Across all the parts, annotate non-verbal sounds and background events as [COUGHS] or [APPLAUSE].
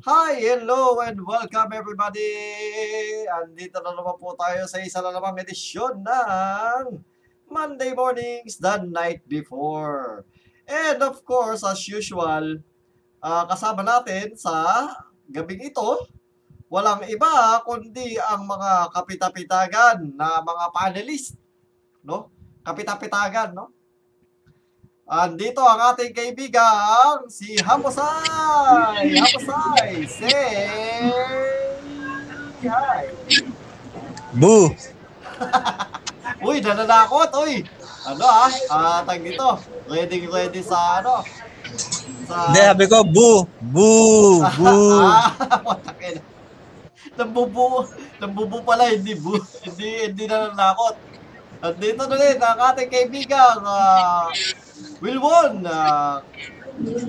Hi, hello, and welcome everybody! Andito na naman po tayo sa isa na namang edisyon ng Monday Mornings the Night Before. And of course, as usual, ah, kasama natin sa gabing ito, walang iba kundi ang mga kapitapitagan na mga panelist, no? Kapitapitagan, no? Andito ang ating kaibigang si Haposay! Haposay! Say hi! Boo! [LAUGHS] Uy, nananakot! Uy! Ano ah? Ah, tag dito. Ready, ready sa ano? Sa... Hindi, sabi ko, boo! Boo! [LAUGHS] Boo! ah, watakin. Nambubu. Nambubu pala, hindi bu. Hindi, hindi nananakot. At dito na rin ang ating kaibigang uh, Wilwon. ah,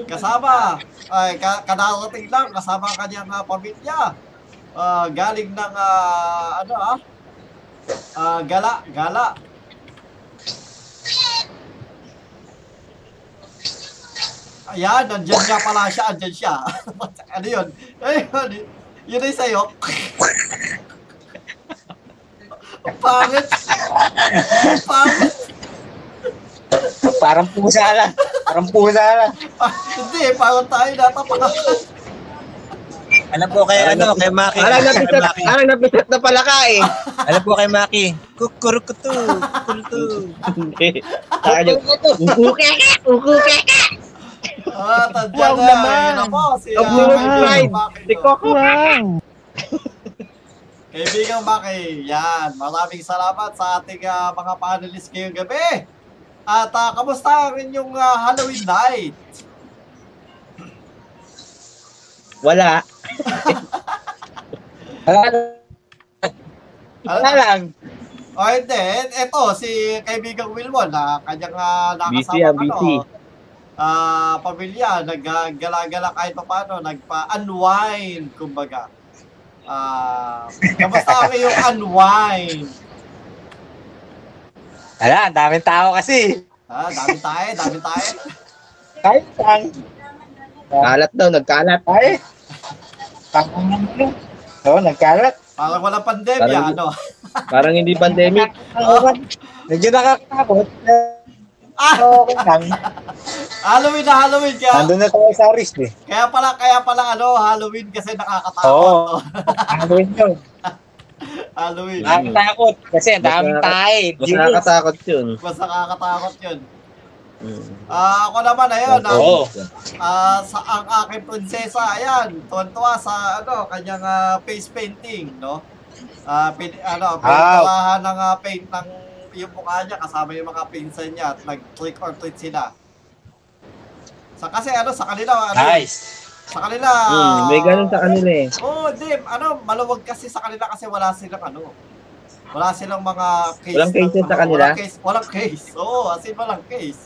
kasama. Ay, ka, kadarating lang. Kasama ang kanyang ah, pamilya. Ah, galing ng ah, ano ah? Ah, gala, gala. Ayan, nandyan nga pala siya, andyan siya. [LAUGHS] ano yun? Ayun, yun ay sa'yo. [LAUGHS] Ang pangit. Ang pangit. Parang pusa lang. Parang pusa lang. Ah, hindi, parang tayo natapakan. Alam po kay ano, kay Maki. Parang Kay napisat, Maki. parang napisat na pala ka eh. Alam po kay Maki. Kukurukutu. Kukurukutu. Hindi. Yung, ukukeke, ukukeke. Ah, tandyan Wow na. naman. Yun na po, si Right. Maki. Si Coco. Kaibigang Maki, yan. Maraming salamat sa ating ah, mga panelists ngayong gabi. At ah, kamusta ang inyong ah, Halloween night? Wala. Wala? Wala lang. O hindi, eto si kaibigang Wilwon na kanyang uh, nakasama busy. ano, ah pamilya, naggala-gala kahit pa paano, nagpa-unwind, kumbaga. Ah, kamusta [LAUGHS] ang iyong unwind? Wala, ang daming tao kasi. Ha, dami tayo, dami tayo. Kahit saan. Kalat daw, nagkalat. Ay. Parang ano. Oo, nagkalat. Parang walang pandemya, Parang- ano? Parang hindi pandemic. [LAUGHS] Medyo nakakatakot. Ah, Okay lang. Halloween na Halloween, kaya, Nandun na tayo sa risk eh. kaya pala, kaya pala, ano, Halloween kasi nakakatakot. Oo. Halloween yun. [LAUGHS] Halloween. Nakakatakot. Kasi ang Mas tayo. Mas nakakatakot yun. Mas nakakatakot yun. Mm. Ah, ako naman, ayun, Oo. Ah, sa ang aking prinsesa, ayan, tuwan-tuwa sa ano, kanyang ah, face painting, no? Ah, pin, ano, pinaturahan ng ah, paint ng yung mukha niya kasama yung mga pinsan niya at nag-trick or treat sila. Sa kasi ano sa kanila ano, Nice. Sa kanila Mm, may ganun sa kanila eh. Oh, di, ano, maluwag kasi sa kanila kasi wala silang ano. Wala silang mga case. Walang cases ng- sa kanila? Walang case, walang case. Oo, as in walang case.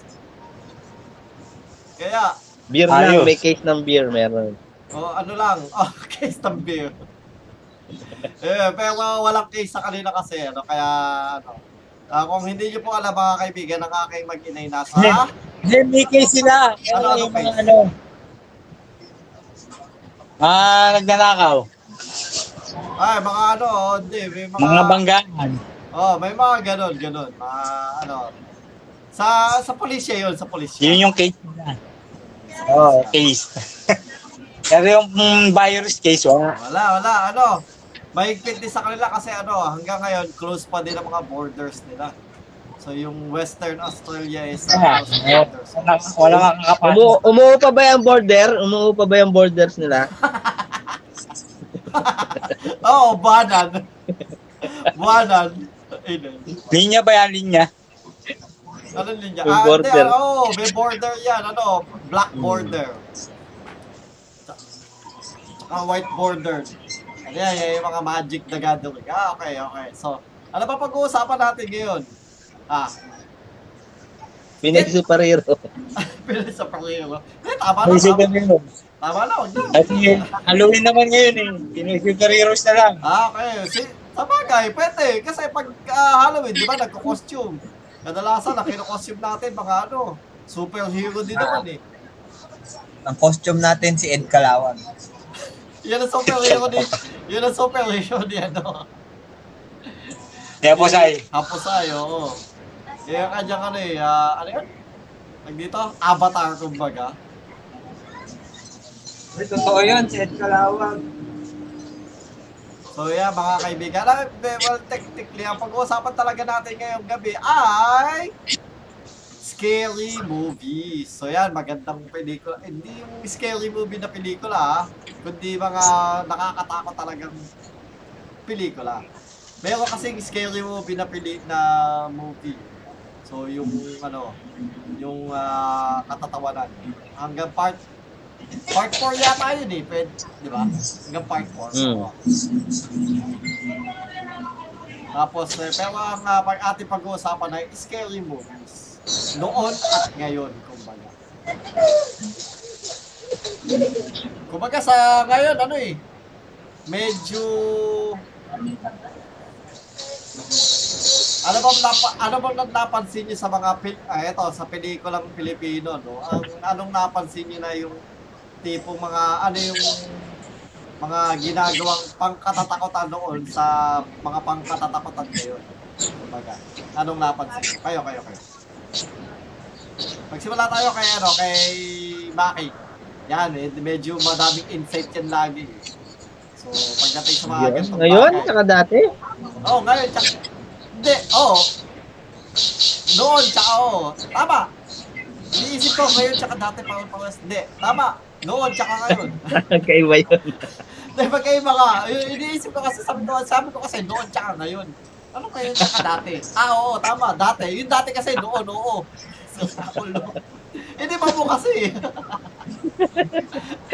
Kaya, Beer lang, Ayos. may case ng beer meron. Oh, ano lang, [LAUGHS] oh, case ng beer. [LAUGHS] eh, pero walang case sa kanila kasi, ano, kaya, ano, ah, kung hindi niyo po alam mga kaibigan, ang aking mag-inay nasa, Hindi, may case sila. Ano, Ano, ano case? ano. Ah, nagnanakaw. ay, mga ano, oh, hindi, may mga, Mga banggaan. oh, may mga ganon, ganon, mga, ano, sa, sa pulisya yun, sa pulisya. Yun yung case nila. Oh, case. [LAUGHS] Pero yung mm, virus case, wala. Wala, wala, ano, mahigpit din sa kanila kasi, ano, hanggang ngayon, close pa din ang mga borders nila. So, yung Western Australia is uh, Ah, closed eh. Wala, wala kang kapatid. Umu umuo pa ba yung border? Umuo pa ba yung borders nila? [LAUGHS] Oo, oh, banan. banan. Ayun. Linya ba yan, linya? Ano linya? Yung Ah, border. hindi, oo, may border yan. Ano, black border. Tsaka white border. Ano yan, yan, yung mga magic na gathering. Ah, okay, okay. So, ano pa pag-uusapan natin ngayon? Ah, Phoenix superhero. sa pangino. Eh, tama na, May tama, superheroes. tama na, huwag na. Kasi Halloween naman ngayon eh. Pinoy superheroes na lang. Ah, okay. Si, sa bagay, pwede. Kasi pag ah, Halloween, di ba, nagko-costume. Kadalasan, na kino-costume natin, mga ano, superhero din naman eh. Ang costume natin si Ed Kalawan. [LAUGHS] Yan ang superhero ni, yun ang superhero ni ano. Kaya po say. Hapusay, oo. Yung kanyang ano eh, ah, ano yun? Tag dito, avatar kumbaga. Ay, totoo yun, si Ed Kalawag. So yeah, mga kaibigan, ah, well, technically, ang pag-uusapan talaga natin ngayong gabi ay scary movies. So yan, magandang pelikula. Hindi yung scary movie na pelikula, ah, kundi mga nakakatakot talagang pelikula. Meron kasing scary movie na pili na movie. So yung ano, yung ah, katatawanan. Hanggang part Part 4 yata yun eh, pwede, di ba? Hanggang part 4. Mm. Tapos, eh, pero ang uh, pag ating pag-uusapan ay scary movies. Noon at ngayon, kumbaga. Kumbaga sa ngayon, ano eh, medyo... Ano bang napa, ano bang napansin niyo sa mga pil, ah, eto, sa pelikulang Pilipino, no? Ang anong napansin niyo na yung tipong mga ano yung mga ginagawang pangkatatakutan noon sa mga pangkatatakutan ngayon. Kumbaga, anong napansin niyo? Kayo, kayo, kayo. Magsimula tayo kay ano, kay Maki. Yan, eh, medyo madaming insight yan lagi. eh. So, pagdating sa mga Yun. ganitong Ngayon, bagay- tsaka dati. Oo, oh, ngayon, tsaka, hindi, oo. Noon, tsaka oo. Tama. Iniisip ko ngayon, tsaka dati pa pa Hindi, tama. Noon, tsaka ngayon. [LAUGHS] Kaiba yun. Hindi, magkaiba ka. Iniisip ko kasi, sabi ko, sabi ko kasi noon, tsaka ngayon. Ano ngayon, tsaka dati? Ah, oo, tama, dati. Yung dati kasi noon, oo. So, ulo. Hindi pa mo kasi.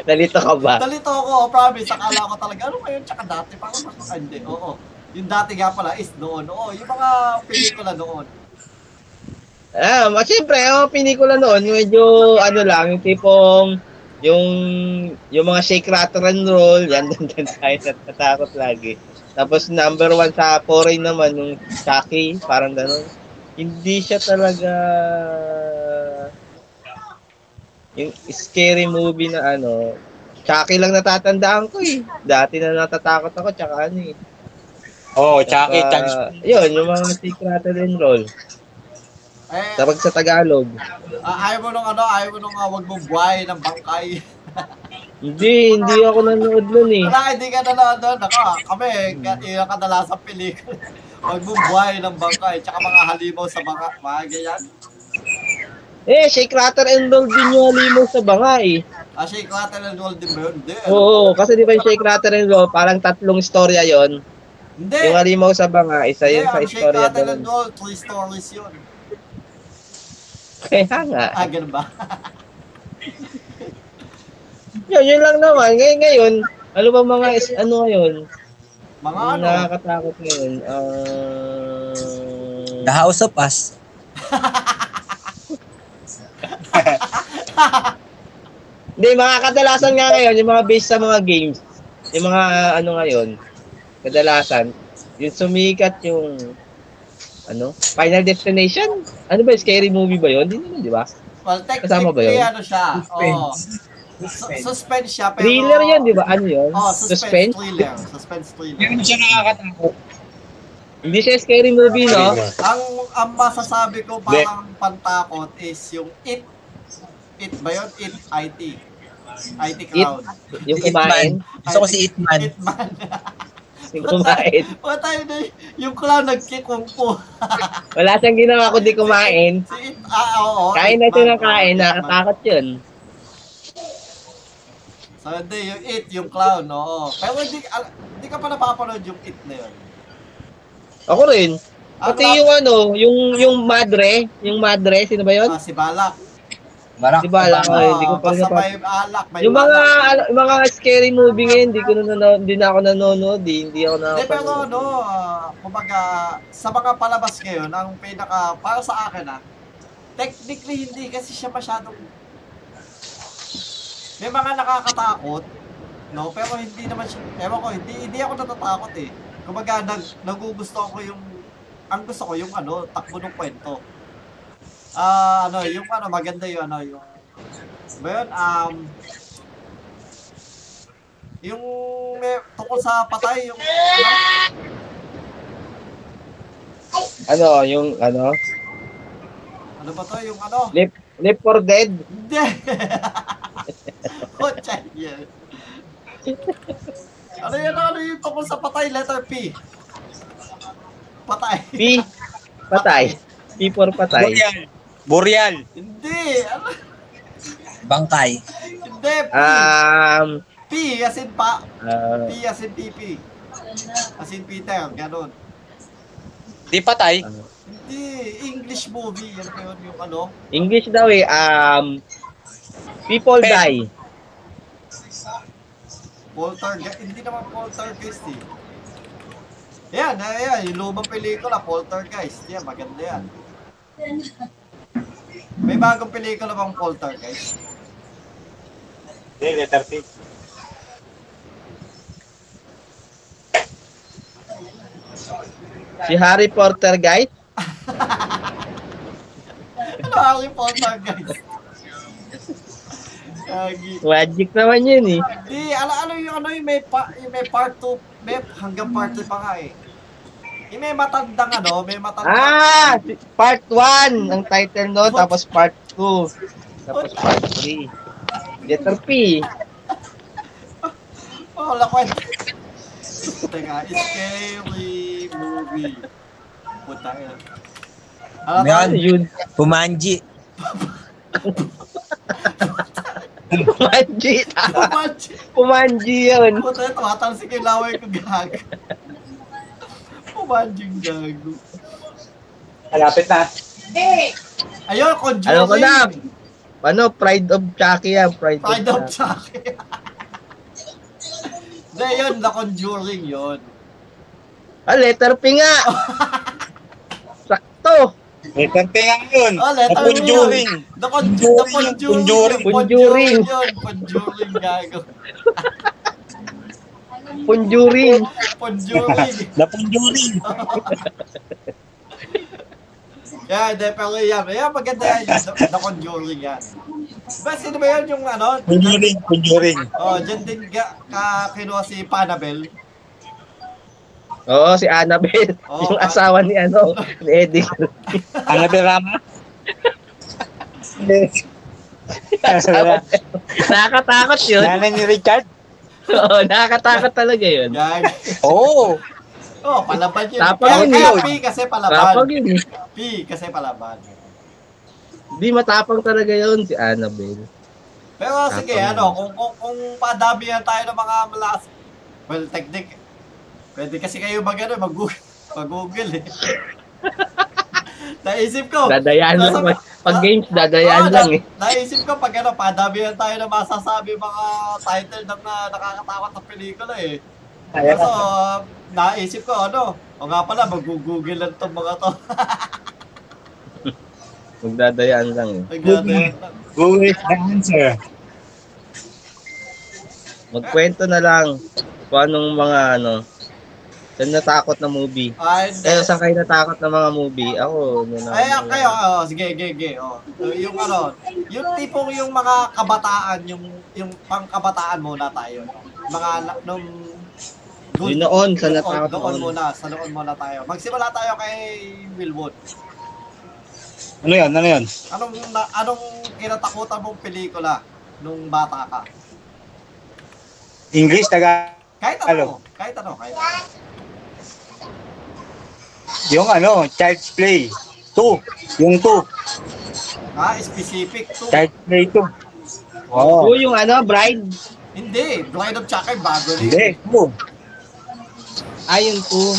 Nalito ka ba? Dalito ako, promise. Akala ko talaga, ano ngayon, tsaka dati. Parang ah, hindi, oo. Yung dati nga pala is noon. Oo, yung mga pelikula noon. Ah, mas siyempre, yung pelikula noon, medyo ano lang, yung tipong yung yung mga shake rattle and roll, yan [LAUGHS] doon din tayo natatakot lagi. Tapos number one sa foreign naman, yung Chucky, parang gano'n. Hindi siya talaga yung scary movie na ano, Chucky lang natatandaan ko eh. Dati na natatakot ako, tsaka ano eh. Oh, Chucky, Tsaka, Chucky. yun, yung mga rattle and roll. Eh, Tapos sa Tagalog, ah, ayaw mo nung ano, ayaw mo nung uh, wag mong buhay ng bangkay. [LAUGHS] Hindi, hindi ako nanood nun eh. Wala, hindi ka nanonood doon. Ako, kami, ka- yung kadalasang pelikula. [LAUGHS] Wag mong buhay ng bangkay, tsaka mga halimaw sa bangka, mga ganyan. Eh, Shake Rattle and Roll din yung halimaw sa banga eh. Ah, Shake Rattle and Roll din ba yun? Hindi. ano? Oo, kasi di ba yung Shake Rattle and Roll, parang tatlong istorya yon. Hindi. Yung halimaw sa banga, isa Hindi, yun sa ang istorya doon. and Roll, three stories yun. Kaya nga. Ah, ganun ba? [LAUGHS] Yun, yun lang naman. Ngayon, ngayon, ano ba mga, is, ano ngayon? Mga ano? nakakatakot ngayon. Ah... The House of Us. [LAUGHS] Hindi, mga kadalasan nga ngayon, yung mga based sa mga games, yung mga ano ngayon, kadalasan, yung sumikat yung, ano, Final Destination? Ano ba, scary movie ba yun? Hindi naman, di ba? Well, Kasama ba yun? ano siya? Suspense. Su- suspense siya, pero... Thriller yan, di ba? Ano yun? Oh, suspense, thriller. Suspense thriller. Hindi siya nakakatakot. Hindi siya scary movie, no? Ang ang masasabi ko parang pantakot is yung it it ba yun? It IT. IT cloud. Yung Si kumain. Itman. Gusto ko si Itman. It [LAUGHS] man. Yung [LAUGHS] kumain. Tayo na yung clown nagkikung po. [LAUGHS] Wala siyang ginawa kundi kumain. Si ah, oo. Kain na siya ng kain, nakakatakot yun. So hindi, yung it, yung clown, oo. Pero hindi, al- hindi ka pa napapanood yung it na yun. Ako rin. Ang Pati yung ano, yung yung madre, yung madre, sino ba yun? ah, si Balak. Barak. Di ba, alam ko, hindi ko pa basta napap- may alak, may Yung mga ano, yung mga scary movie ngayon, hindi ko na nanonood, hindi na ako nanonood, eh. hindi ako Hindi, pero ano, ah, kumbaga, sa mga palabas ngayon, ang pinaka, para sa akin ah, technically hindi kasi siya masyadong, may mga nakakatakot, no, pero hindi naman siya, ewan ko, hindi, hindi ako natatakot eh. Kumbaga, nag, nagugusto ko yung, ang gusto ko yung ano, takbo ng kwento. Ah, ano, yung ano, maganda yung ano, yung, ba yun, um, Yung may, tungkol sa patay, yung... Ano? Ano, yung ano? Ano ba to? Yung ano? Left, left for dead? Hindi! Kotsa yan. Ano yan? Ano yung tungkol sa patay? Letter P. Patay. P. Patay. P for patay. Boreal. Hindi. Ano? Bangkay. Hindi. P. Um, P as in pa. ah, P as in PP. As in Peter. Ganon. Di patay. ano, Hindi. English movie. Yan yun? Yung ano? English daw eh. Um, people Pen. die. Poltergeist. Hindi naman Poltergeist eh. Yan, ayan, yung lumang pelikula, Poltergeist. Yan, maganda yan. May bagong pelikula bang Poltergeist? Hindi, letter P. Si Harry Potter guys. [LAUGHS] Ano ang yung Poltergeist? Lagi. Magic naman yun eh. Di, ala ano yung ano yung may, pa, yung may part 2, may hanggang part 2 pa nga eh. Yung may matandang ano, may matandang. Ah! Part 1 ang title no, tapos part 2. Tapos part 3. Letter P. Oh, wala kwenta. Teka, scary movie. Puta yan. Alam Yan. Yun? Pumanji. Pumanji. Pumanji. Pumanji yun. Puta ito, matalsik yung laway ko gago. Pumanji yung gago. Malapit na. Ayun, Conjuring. Alam ko na. Ano, Pride of Chucky yan. Pride, Pride of Chucky. Chucky. Hindi, yun, The Conjuring yun. Ah, letter P nga. [LAUGHS] Sakto. Letter P nga yun. Oh, letter P Conjuring. The, con- the Conjuring. Conjuring. Conjuring. yun. Conjuring gago. Conjuring. Conjuring. The Conjuring. [LAUGHS] [LAUGHS] Yeah, hindi, pero yan. Yan, maganda yan. The, the Conjuring yan. Ba, sino ba yan yung ano? Conjuring. Conjuring. Oh, dyan din ka, ka kinuha si Panabel. Oo, si Annabelle. Oo, yung asawa ni ano, ni Eddie. [LAUGHS] Ang Rama. Nakakatakot yun. Nanay ni Richard. Oo, nakakatakot talaga yun. Yan. Oo. Oh, palaban yun. Tapang yun kaya yun. P kasi Tapang palaban. yun eh. P kasi palaban. Hindi matapang talaga yun si Annabelle. Pero sige, Tapang ano, yun. kung, kung, kung padamihan tayo ng mga malas... Well, technique. Pwede kasi kayo mag, ano, mag-google, mag-google eh. [LAUGHS] Naisip ko. Dadayaan lang. nasa- Pag games, dadayaan Oo, lang na- eh. Naisip ko pag ano, padamihan tayo na masasabi mga title ng na, nakakatakot na pelikula eh. Kaso, uh, naisip ko ano, o nga pala, mag-google lang itong mga to. [LAUGHS] Magdadayaan lang eh. Nagdadayan lang. Who is the answer? Magkwento na lang kung anong mga ano, saan natakot na movie. Ay, hindi. Eh, saan kayo natakot na mga movie? Ako, ano na. Ay, ah, kayo, oh, sige, sige, sige. Oh. Yung ano, yung tipong yung mga kabataan, yung yung pangkabataan muna tayo. No? Mga na- nung Yun noon, sa natakot noon noon. muna, sa noon muna tayo. Magsimula tayo kay Wilwood. Ano yun? Ano yun? Anong na, anong kinatakutan mong pelikula nung bata ka? English, taga... Kahit ano, kahit ano, kahit ano. Yung ano, Child's Play. 2. Yung 2. Ah, specific to. Child's Play 2. Oo, Oo. yung ano, Bride. Hindi, Bride of Chucky, bago rin. Hindi. 2. Ay, yung two.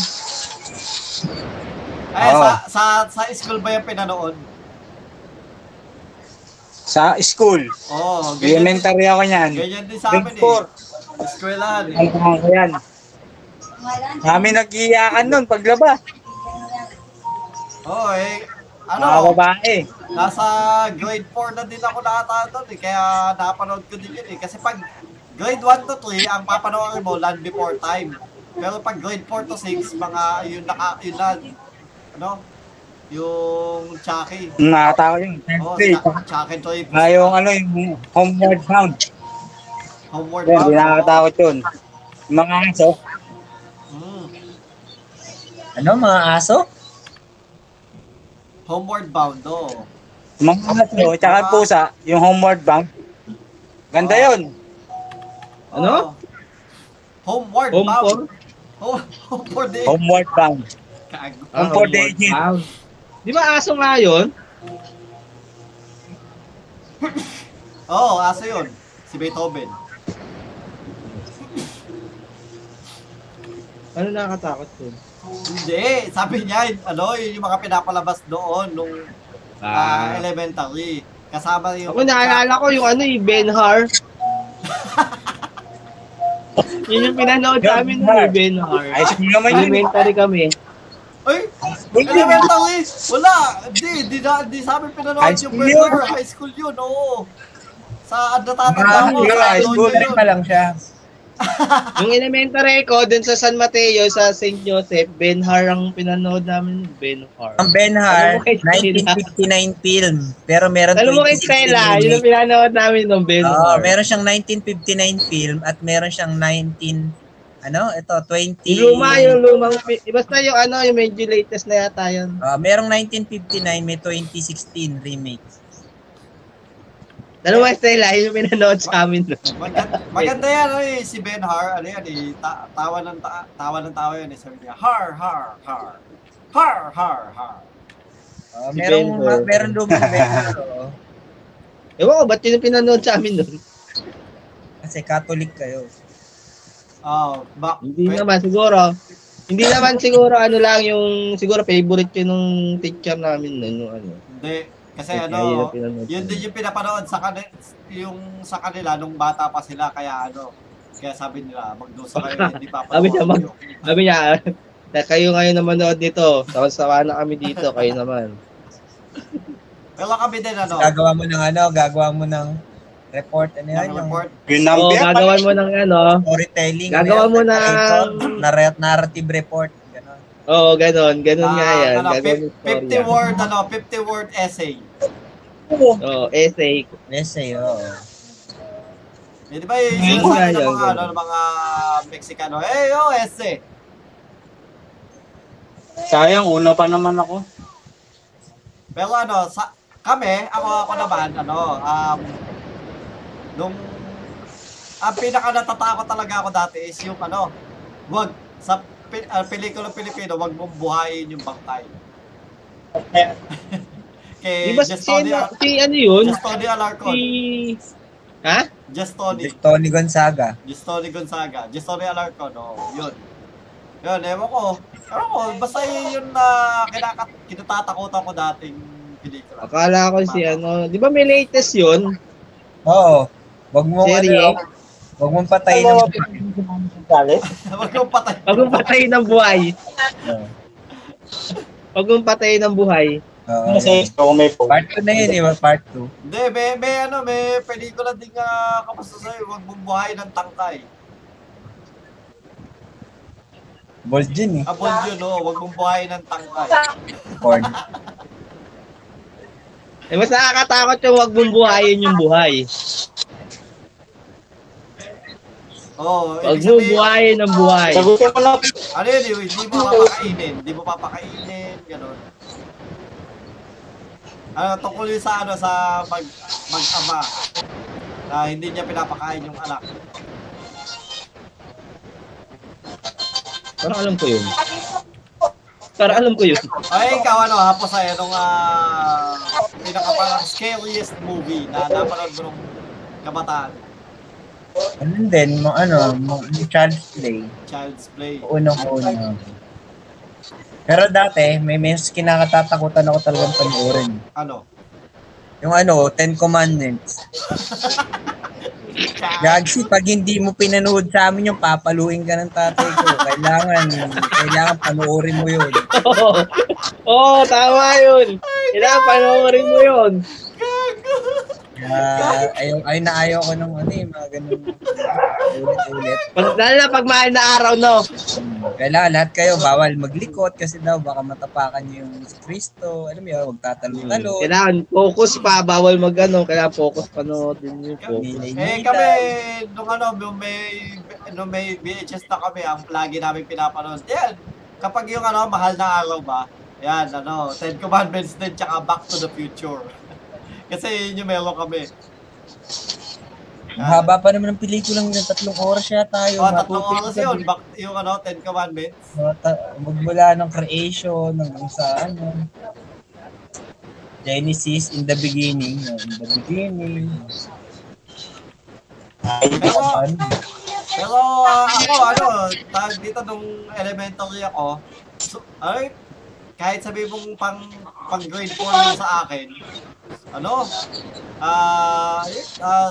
Ay, Oo. sa, sa, sa school ba yung pinanood? Sa school. Oo, oh, Elementary ako niyan. ganyan din sa amin Grade eh. Eskwelahan eh. 4. Ano ko yan? Kami nag-iyakan nun paglaba. Oo eh. Mga Ano, babae. nasa grade 4 na din ako nata doon eh. Kaya napanood ko din yun eh. Kasi pag grade 1 to 3, ang papanoorin mo, Land Before Time. Pero pag grade 4 to 6, mga yun naka, yun na, ano, yung Chucky. Nakatawa yun. Oh, Play. Chuck- Chucky Toy. Ah, yung ano, yung Homeward Bound. Homeward Yun, Bound. hindi nakakatakot yun. Yung mga aso. Mm. Ano, mga aso? Homeward Bound, oh. Yung mga aso, tsaka pusa, yung homeward bound. Ganda yun. Ano? Oh. Homeward Home Bound. for? Home, [LAUGHS] home for the... Homeward bound. Kago. Home for the. Bound. Di ba aso nga yun? [LAUGHS] Oo, oh, aso yun. Si Beethoven. Ano nakakatakot yun? Hindi, sabi niya, ano, yun yung mga pinapalabas doon nung ah, elementary. Kasama yung... Ako naalala ko yung ano yung Ben Har. [LAUGHS] yun yung pinanood namin ng Ben Har. High school naman yun. Elementary kami. Ay, elementary! Wala! Hindi, hindi, na, hindi sa amin pinanood High yung school Beethoven. yun. High school yun, oo. Sa natatanda Ah, yun, sa high school yun. pa lang siya. [LAUGHS] Yung elementary ko, dun sa San Mateo, sa St. Joseph, Ben Har ang pinanood namin. Ben Har. Ang Ben Har, Alam mo kay Stella? 1959 film. Pero meron Alam mo kay 2016 Stella, yun ang pinanood namin ng Ben Har. meron siyang 1959 film at meron siyang 19 ano, ito 20 Yung luma, yung lumang, basta yung ano, yung medyo latest na yata yun. Ah, merong 1959, may 2016 remake. Stella, yun yung pinanood sa amin. Maganda, maganda yan, ano eh, si Ben Har, ano yan eh, ta- tawa ng ta- tawa ng tawa yan eh, sabi niya, har, har, har, har, har, har. Ah, Si merong Ben meron lumang Ben Hur, [LAUGHS] oo. Ewan ko, ba't yun yung pinanood sa amin nun? Kasi Catholic kayo. Oh, ba, Hindi pe- naman, siguro. Hindi naman siguro, ano lang, yung, siguro favorite yun nung teacher namin nun, ano. Hindi, kasi ano, yun din yung pinapanood sa kanila, yung sa kanila nung bata pa sila, kaya ano, kaya sabi nila, magdusa kayo, hindi papanood. [LAUGHS] Sabi niya, mag-. Sabi niya, na kayo ngayon na manood nito, sawa-sawa na kami dito, kayo naman. [LAUGHS] Pero kami din, ano, Gagawa mo ng ano, gagawa mo ng report, ano yan, yung report, Yung Oo, number. gagawan mo ng ano, storytelling. Gagawa ano mo yan, ng- narrative report. Ganon. oo, ganon, ganon nga ah, yan. ano, storya. 50 word, ano, 50 word essay. Oo, essay. Essay, oo. Eh, di ba yung sinasabi nga ng yan, mga, ano, mga Mexicano, eh, yo, essay. Sayang, una pa naman ako. Pero ano, sa kami, ako ako naman, ano, um, nung, ang pinaka natatakot talaga ako dati is yung ano, wag, sa uh, pelikula Pilipino, wag mong buhayin yung bangkay. [LAUGHS] Kay Di ba si, Just Tony, si ano yun? Just Tony Alarcon. Si... Ha? Just Tony. Tony Gonzaga. Just Tony Gonzaga. Just Tony Alarcon, oh, yun. Yun, ewan ko. Ewan ko, basta yun yung na kinakat, kinatatakutan ko dating pelikula. Akala ko si ano, di ba may latest yun? Oo. Wag mo Serye? ano, wag mong patayin ng Wag mong patay. Pag mong patayin ng buhay. Pag mong patayin ng [LAUGHS] buhay. Oo. Kasi kung may phone. Part 2 na yun, ba? Part 2. Hindi, may, may ano, may pelikula din nga kamusta sa'yo, wag mong buhay ng tangkay. Bold yun eh. Abol yun, no, wag mong buhay ng tangkay. Porn. Eh, mas nakakatakot yung wag mong buhayin yung buhay. Oo, oh, Wag ibig mong sabihin, buhayin ng buhay. Sagutin mo na. ano yun, hindi mo papakainin, hindi mo papakainin, gano'n. Ano, tungkol yun sa ano, sa mag, mag-ama, na hindi niya pinapakain yung anak. Parang alam ko yun. Parang alam ko yun. Ay, ikaw ano, hapos ay anong uh, pinaka parang scariest movie na napanood mo nung kabataan, Ano din, mo ano, mo, child's play. Child's Play. Unang-una. Pero dati, may mes kinakatatakutan ako talagang panoorin. Ano? Yung ano, Ten Commandments. [LAUGHS] Gagsi, pag hindi mo pinanood sa amin yung papaluin ka ng tatay ko. Kailangan, kailangan panoorin mo yun. [LAUGHS] Oo, oh, tama yun. Kailangan panoorin mo yun. Kaya, ayaw, ayaw na ayaw ko ng ano eh, mga ganun ulit-ulit. Pag, lalo na pag mahal na araw, no? Hmm. Kailangan lahat kayo bawal maglikot kasi daw baka matapakan niyo yung Kristo. Alam mo yun, huwag tatalo-talo. Kailangan focus pa, bawal mag ano, kailangan focus pa no din yung focus. Eh kami, nung ano, nung may, nung may VHS na kami, ang lagi namin pinapanood. Yan, kapag yung ano, mahal na araw ba, yan, ano, Ten Commandments din, tsaka Back to the Future. Kasi yun yung meron kami. Ang haba pa naman ng pelikulang yun, tatlong oras yata yun. Oh, tatlong Matutuloy oras yun, back, yung ano, Ten Commandments. Mga ta- Magmula ng creation, hanggang sa ano. Genesis in the beginning. no, In the beginning. Pero, Ano? pero ah, ako, ano, tawag dito nung elementary ako, so, ay, kahit sabi mong pang, pang grade 4 mo sa akin, ano, ah, eh, ah,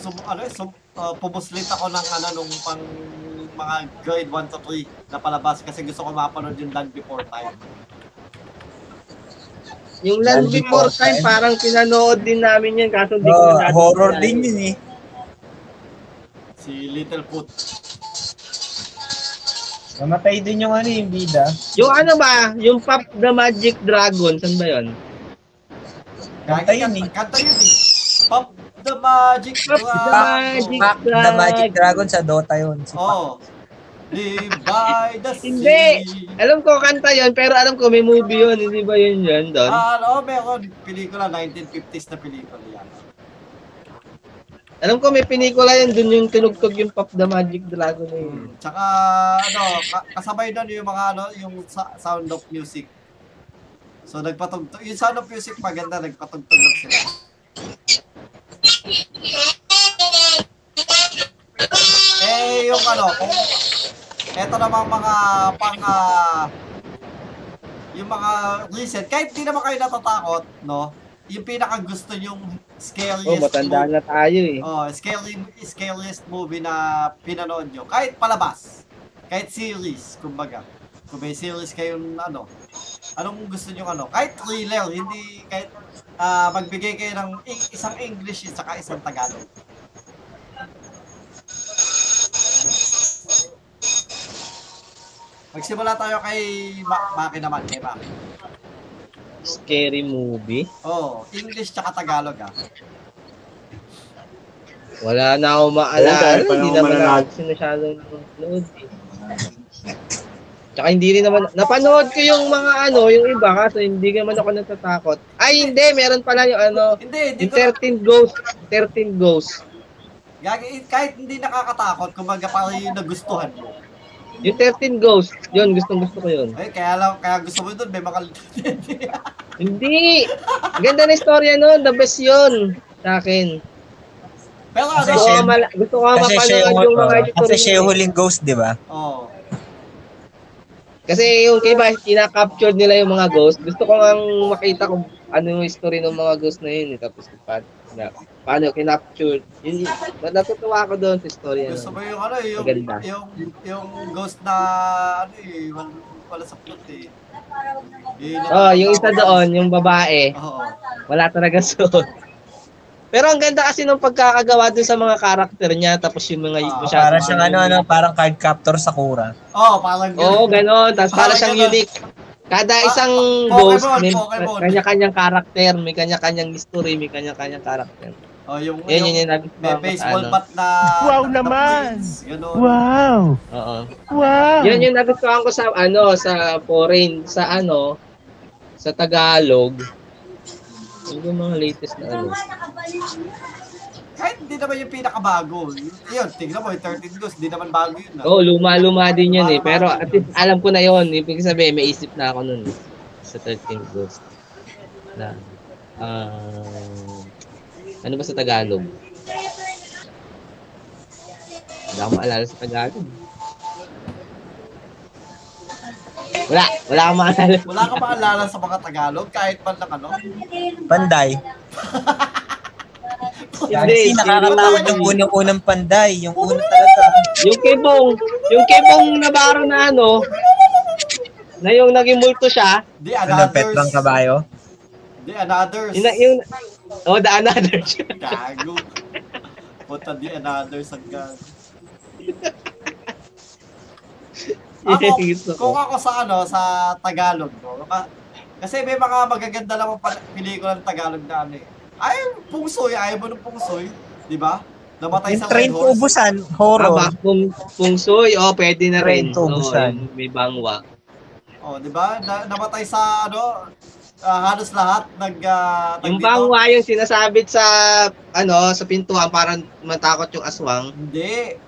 sum, ano, eh, sum, ah, pumuslit ako ng ano, nung pang mga grade 1 to 3 na palabas kasi gusto ko mapanood yung Land Before Time. Yung Land Land Before Before Time, Time. parang pinanood din namin yan, kaso hindi ko Oh, masyado horror din yun eh. Si Littlefoot. Namatay din yung ano yung bida. Yung ano ba, yung Pop the Magic Dragon, saan ba yun? Kanta yun eh. Kanta yun eh. Pop the Magic Pop the Dragon. Magic Pac the Magic Dragon sa Dota yun. Si Pac. Oh. Live by the sea. Hindi. Alam ko kanta yon pero alam ko may movie yun, hindi ba yun yun doon? Ah, ano, meron pelikula, 1950s na pelikula yan. Alam ko may pinikula yun, dun yung tinugtog yung Pop the Magic Dragon na yun. Tsaka, ano, ka- kasabay doon yung mga, ano, yung sound of music. So, nagpatugtog, yung sound of music maganda, nagpatugtog lang sila. Eh, yung ano, kung, eto namang mga pang, ah, yung mga recent, kahit di naman kayo natatakot, no? Yung pinaka gusto yung scariest Oh, matanda movie- na tayo eh. Oh, scary, scariest movie na pinanood nyo. Kahit palabas. Kahit series, kumbaga. Kung may series kayong ano, anong gusto nyo ano? Kahit thriller, hindi kahit ah, magbigay kayo ng isang English at saka isang Tagalog. Magsimula tayo kay Ma- Maki naman, kay Maki. Scary movie. Oh, English tsaka Tagalog ah. Wala na ako Oo, maalala. Hindi mananalo. ako sinasyadong nanonood eh. [LAUGHS] Tsaka hindi rin naman, napanood ko yung mga ano, yung iba kaso hindi naman ako natatakot. Ay hindi, meron pala yung ano, Hindi, yung dito 13 Ghosts, 13 Ghosts. Gagi, kahit hindi nakakatakot, kumbaga parang yung nagustuhan mo. Yung 13 Ghosts, yun, gustong gusto ko yun. Ay, kaya lang, kaya gusto mo doon, may mga... [LAUGHS] Hindi! Ganda na istorya nun, the best yun sa akin. Pero Kasi ano, Gusto ko, mala- gusto ko mapanood yung, yung mga editor kasi siya yung niya. huling ghost, di ba? oh, Kasi yung iba, kinakaptured nila yung mga ghost. Gusto ko nga makita kung ano yung history ng mga ghost na yun. Eh. Tapos pa, na, paano kinaptured. Yun, natutuwa ako doon sa story. gusto mo Ano. yung ano, yung, Maganda. yung, yung ghost na, ano eh, wala, wala sa plot eh. Yun Oh, yung isa doon, yung babae, Oo. wala talaga [LAUGHS] suot. Pero ang ganda kasi nung pagkakagawa dun sa mga karakter niya, tapos yung mga Ah, masyado- Para siyang ano, ano, parang card captor sa Kura. Oh, parang Oo, oh, ganon. Tapos para Parang siyang ganon. unique. Kada Ah, isang Pokemon, ghost, may Pokemon. kanya-kanyang karakter, may kanya-kanyang history, may kanya-kanyang karakter. Oh, yung, Yan, yung, yun yung nagustuhan may baseball ano. bat na... Wow na naman! quiz, Ganun. Wow! Oo. Wow! Yan yung nagustuhan ko sa ano, sa foreign, sa ano, sa Tagalog. Ano yung mga latest na ano? Kahit hindi naman yung pinakabago. Yun, tignan mo, yung 13 Ghosts, hindi naman bago yun. Ah. Oo, oh, luma-luma din yun eh. Pero at least alam ko na yun. Ibig sabihin, may isip na ako nun. eh, Sa 13 Ghost. Na, ah, ano ba sa Tagalog? Wala akong maalala sa Tagalog. Wala, wala akong maalala. Wala ka maalala sa mga Tagalog, kahit man lang ano. Panday. [LAUGHS] Hindi, nakakatakot yung unang-unang panday. Yung una talaga. Yung kibong, yung kibong nabaro na ano, na yung naging multo siya, The Ano, pet lang kabayo? The Anothers. yung, yung oh, the another. Gago. Puta The Anothers ang gago. [LAUGHS] Ako, kung ako sa ano, sa Tagalog, no? ka- Kasi may mga magaganda naman pala pelikula ng Tagalog na ano eh. Ay, pungsoy, ayaw mo ng pungsoy, di ba? Namatay Yung sa train to ubusan, horror. Aba, kung, kung oh, pwede na rin. Train to Busan. yung may bangwa. Oh, di ba? Na, namatay sa ano, ah, halos lahat nag ah, tag Yung dito. bangwa yung sinasabit sa, ano, sa pintuan para matakot yung aswang. Hindi.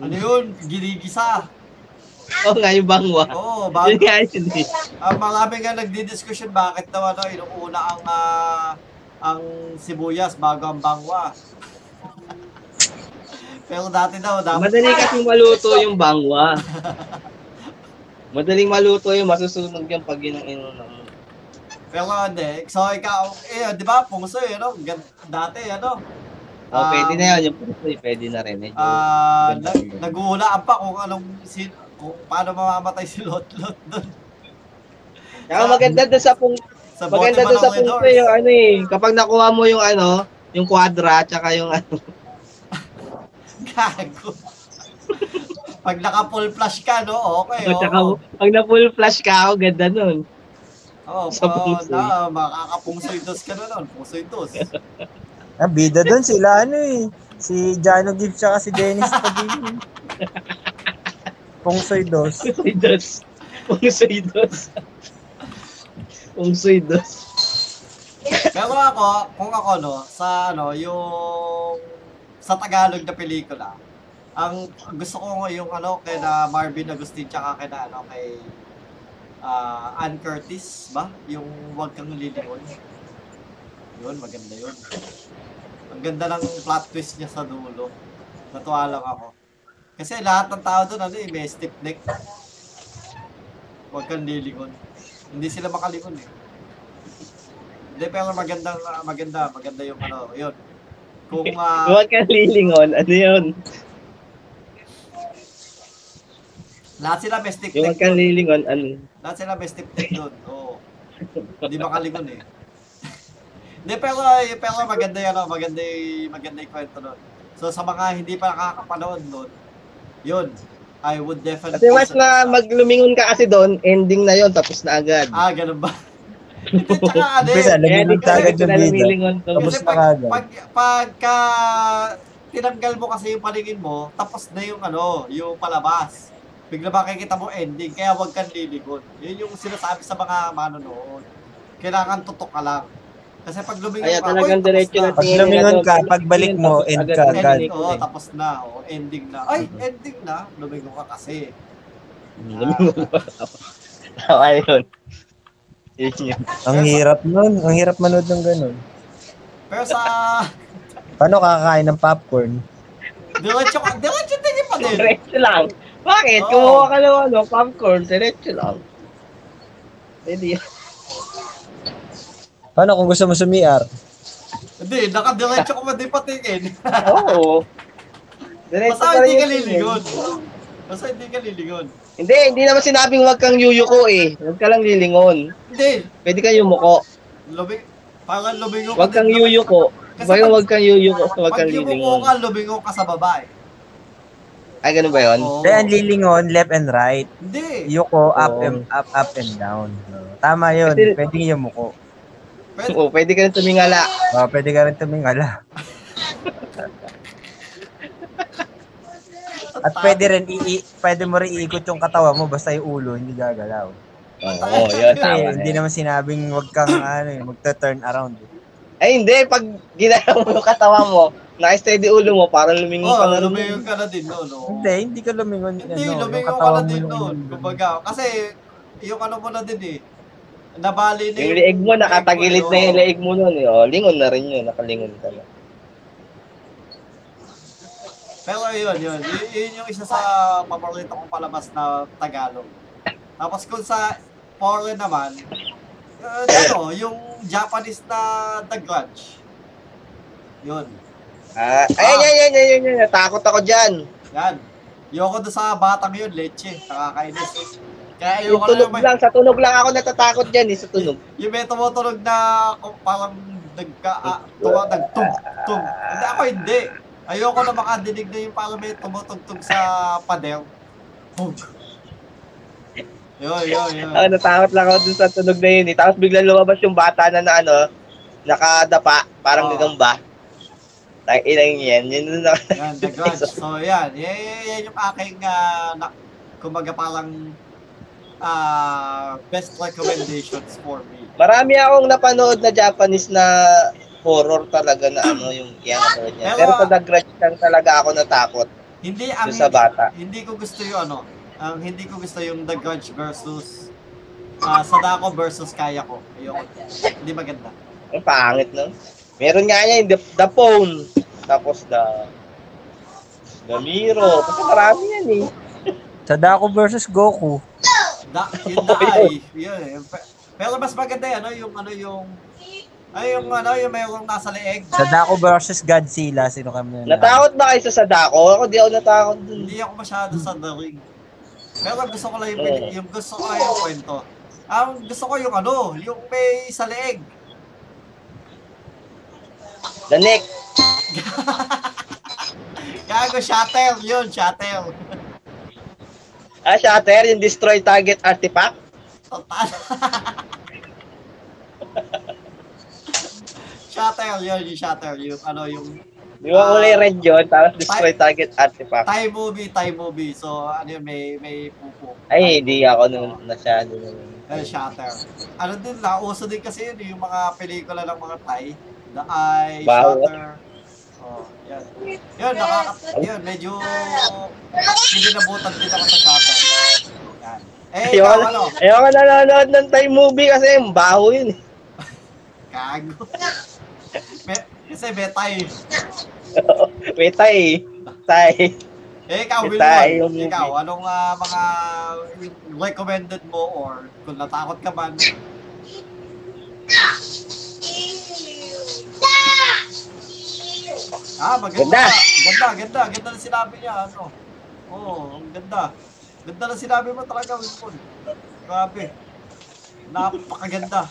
Ano yun? Ginigisa. Oo nga, yung bangwa. Oo, Yun bago. nga yun eh. Ang marami nga nagdi-discussion bakit daw ano, inuuna ang ah, ang sibuyas bago ang bangwa. [LAUGHS] Pero dati daw, dapat Madali kasing maluto yung bangwa. Madaling maluto yung masusunog yung pag inuinunan mo. Pero hindi. So, ikaw, eh, di ba, pungso eh? Gan- Dati, ano? Oh, Um, pwede na yun. Yung pusoy, pwede na rin. Ah, ganda. nag- naguhulaan pa kung anong, si, kung paano mamamatay si Lot Lot doon. Saka maganda doon sa pung Sa maganda doon sa ng Red pusoy Horse. yung ano eh. Kapag nakuha mo yung ano, yung quadra, tsaka yung ano. [LAUGHS] Gago. Pag naka full flash ka, no? Okay, oo. tsaka pag na full flash ka, oh, ganda nun. Oo, sa pungsoy. na, makakapungsoy dos ka na nun. Pungsoy dos. [LAUGHS] Ah, bida doon sila ano eh. Si Jano Gibbs tsaka si Dennis [LAUGHS] Padilla. Pungsoy dos. [LAUGHS] Pusoy dos. Pusoy dos. Pusoy dos. Pero ako, kung ako, no, sa ano, yung sa Tagalog na pelikula, ang gusto ko yung ano, kay na Marvin Agustin tsaka kay na ano, kay ah, Ann Curtis, ba? Yung Huwag Kang Lilingon. Yun, maganda yun. Ang ganda ng plot twist niya sa dulo. Natuwa lang ako. Kasi lahat ng tao doon, ano eh, may stiff neck. Huwag kang lilingon. Hindi sila makalingon eh. Hindi, pero magandang, ah, maganda, maganda yung ano, yun. Kung, [LAUGHS] ah, Huwag kang lilingon. Ano yun? lahat sila may stiff neck huwag kang doon. lilingon, ano? Lahat sila may stiff neck doon. [LAUGHS] Oo. Hindi makalingon eh. [LAUGHS] Hindi, pero, pero maganda yan, oh, maganda, yung- maganda yung kwento nun. So, sa mga hindi pa nakakapanood nun, yun, I would definitely... Kasi mas na maglumingon ka kasi doon, ending na yon tapos na agad. Ah, ganun ba? [LAUGHS] Hindi, tsaka [LAUGHS] ano eh. Lumingon ka agad yung bida. Tapos Kasi na pag, kagad. pag, pagka tinanggal mo kasi yung paningin mo, tapos na yung ano, yung palabas. Bigla makikita mo ending, kaya huwag kang lilingon. Yun yung sinasabi sa mga manonood. Kailangan tutok ka lang. Kasi pag lumingon Kaya ka, talagang "Uy, tapos diretso na na." Pag lumingon ka, pagbalik mo, end ka agad. End, oo, tapos na. Oh, ending na. Ay, ending na. Lumingon ka kasi. Lumingon pa. Tama yun. Yun yun. Ang hirap nun. Ang hirap manood ng ganun. Pero sa... [LAUGHS] Paano kakakain ng popcorn? diretso ka, diretso tingin pa din. Diretso lang. Bakit? Oo. Kumuha ka ng ano, popcorn, diretso lang. Pwede yun. Paano kung gusto mo sumiar? Hindi, nakadiretso din patingin. Oo. Diretso Basta pa hindi rin ka lilingon. Basta hindi ka lilingon. Hindi, hindi naman sinabing huwag kang yuyuko eh. Huwag ka lang lilingon. Hindi. Pwede kang yumuko. Luming, parang lumingo Huwag kang yuyuko. Kasi Huwag pag- huwag kang yuyuko. Huwag Pag kang yumuko lilingon. ka, lumingo ka sa babae. Ay, ganun ba yun? Oo. Kaya ang lilingon, left and right. Hindi. Yuko, up Oo. and up, up and down. Tama yun. Kasi- Pwede yung muko. Pwede, Oo, pwede ka rin tumingala. Oh, pwede ka rin tumingala. At pwede rin, i- pwede mo rin iikot yung katawan mo basta yung ulo hindi gagalaw. Oo, yun. Kasi Tama hindi na. naman sinabing wag kang [LAUGHS] ano, eh, magta-turn around. eh. Ay, hindi. Pag ginalaw mo yung katawan mo, naka-steady ulo mo, parang lumingon ka oh, na rin. lumingo ka na din noon. Oh. Hindi, hindi ka lumingon. Hindi, ano, yung lumingo ka na din noon. Kumbaga, kasi yung ano mo na din eh. Nabali na Yung leeg mo, nakatagilid na yung leeg mo nun. Eh. Oh, lingon na rin yun. Nakalingon ka na. Pero yun, yun. Y- yun yung isa sa paborito kong palabas na Tagalog. Tapos kung sa foreign naman, uh, ano, yung Japanese na The Grudge. Yun. Ah, ayan, ayan, ayan, ayan, ayan. Natakot ako dyan. Yan. Yoko doon sa batang yun, leche. Nakakainis. Kaya Yung ayoko na tunog yung, may, lang, sa tunog lang ako natatakot dyan eh, sa tunog. yung may tumutunog na kung parang nagka, ah, tuwa, nagtug, tug. Hindi ako hindi. Ayoko na makadinig na yung parang may tumutugtog sa pader. Tug. Yun, yun, yun. Ako natakot lang ako dun sa tunog na yun eh. Tapos biglang lumabas yung bata na na ano, nakadapa, parang Oo. gagamba. Tang inang yan. Yun na Yan, The Grudge. So, yan. Yan, yan, yan yung aking, ah, na, kumbaga parang, ah, best recommendations for me. Marami akong napanood na Japanese na horror talaga na ano yung yung ano niya. Pero- Pero sa The Grudge lang talaga ako natakot Hindi ang sa bata. Hindi, ko gusto yung ano, ang hindi ko gusto yung The Grudge versus ah Sadako versus Kayako. Ayoko. Hindi maganda. Ang pangit no. Meron nga niya yung The, the Phone. Tapos The The Miro. Kasi marami yan eh. Sadako versus Goku. Da, yung Dai, yun eh. Pe- Pero mas maganda yung ano, yung ano yung ay yung ano, yung mayroong nasa leeg. Sadako versus Godzilla. Sino kami na? Natakot ba kayo sa Sadako? Ako di ako natakot dun. Hindi ako masyado sa The Ring. Pero gusto ko lang yung, pin- yung gusto ko yung kwento. Ang gusto ko yung ano, yung may sa leeg. The Neck. [LAUGHS] Gago, shatter, yun, shatter. Ah, Shatter, yung Destroy Target Artifact. Total. [LAUGHS] shatter, yun, yung shatter, yung ano, yung Di ba kulay red yun? Tapos Destroy Target Artifact. Thai movie, Thai movie. So, ano yun, may, may pupo. Ay, hindi ako nun nasyado nun. Ano, shatter. Ano din, nauso din kasi yun, yung mga pelikula ng mga Thai. The Eye, Bawo. Shatter. Oh, yan. Yun, nakaka... Yun, medyo... Hindi nabutan din ako sa shatter. Yan. Eh, ikaw, na, ano? ayoko nanonood ng Thai movie kasi yung baho yun eh. [LAUGHS] Kago. may, kasi. [LAUGHS] May Thai. Thai. Eh, ikaw, yung movie. Ikaw, anong ah, mga recommended mo or kung natakot ka man, [LAUGHS] Ah, maganda. Ganda, ganda. Ganda na sinabi niya. Ano? Oo, oh, ang ganda. Ganda na sinabi mo talaga, Wilpon. Grabe. Napakaganda.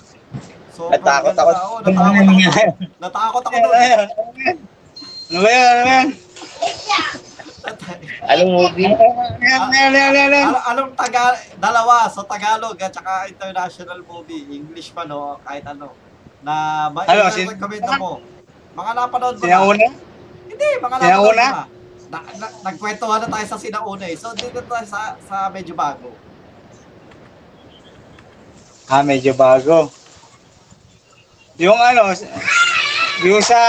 So, Natakot ako. Oo, natakot ako. Natakot ako doon. Ano ba yan? Ano ba yan? [LAUGHS] Anong movie? Ano? Ano? Ano? Ano, anong taga dalawa sa Tagalog at saka international movie, English pa no, kahit ano, na Ano, ma-recommend mo. Mga napanood mo na. Sinauna? Hindi, mga napanood Sinauna? mo na. na, na nagkwentuhan na tayo sa sinauna eh. So, dito tayo sa, sa medyo bago. Ah, medyo bago. Yung ano, yung sa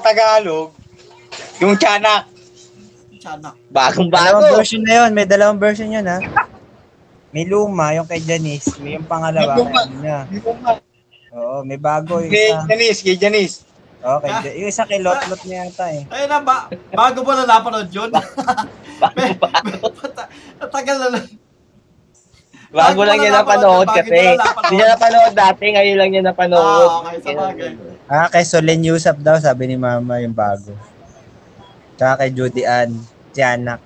Tagalog, yung tiyanak. Tiyanak. Bagong Dalawang bago. version na yun. May dalawang version yun, ha? May luma, yung kay Janice. May yung pangalawa. May luma. ano niya. Oo, may bago yung Kay. Janice, kay Janice. Oo, kay Ja- yung isa kay Lotlot niya yata eh. Ayun na, ba, bago mo na napanood yun? Bago bago. Tagal na lang. Bago lang niya napanood Bago kasi. niya lang napanood. Hindi niya napanood dati, ngayon lang niya napanood. Ah, okay, sa bagay. Ah, kay Solen Yusuf daw, sabi ni Mama yung bago. Tsaka kay Judy Ann, Tianak.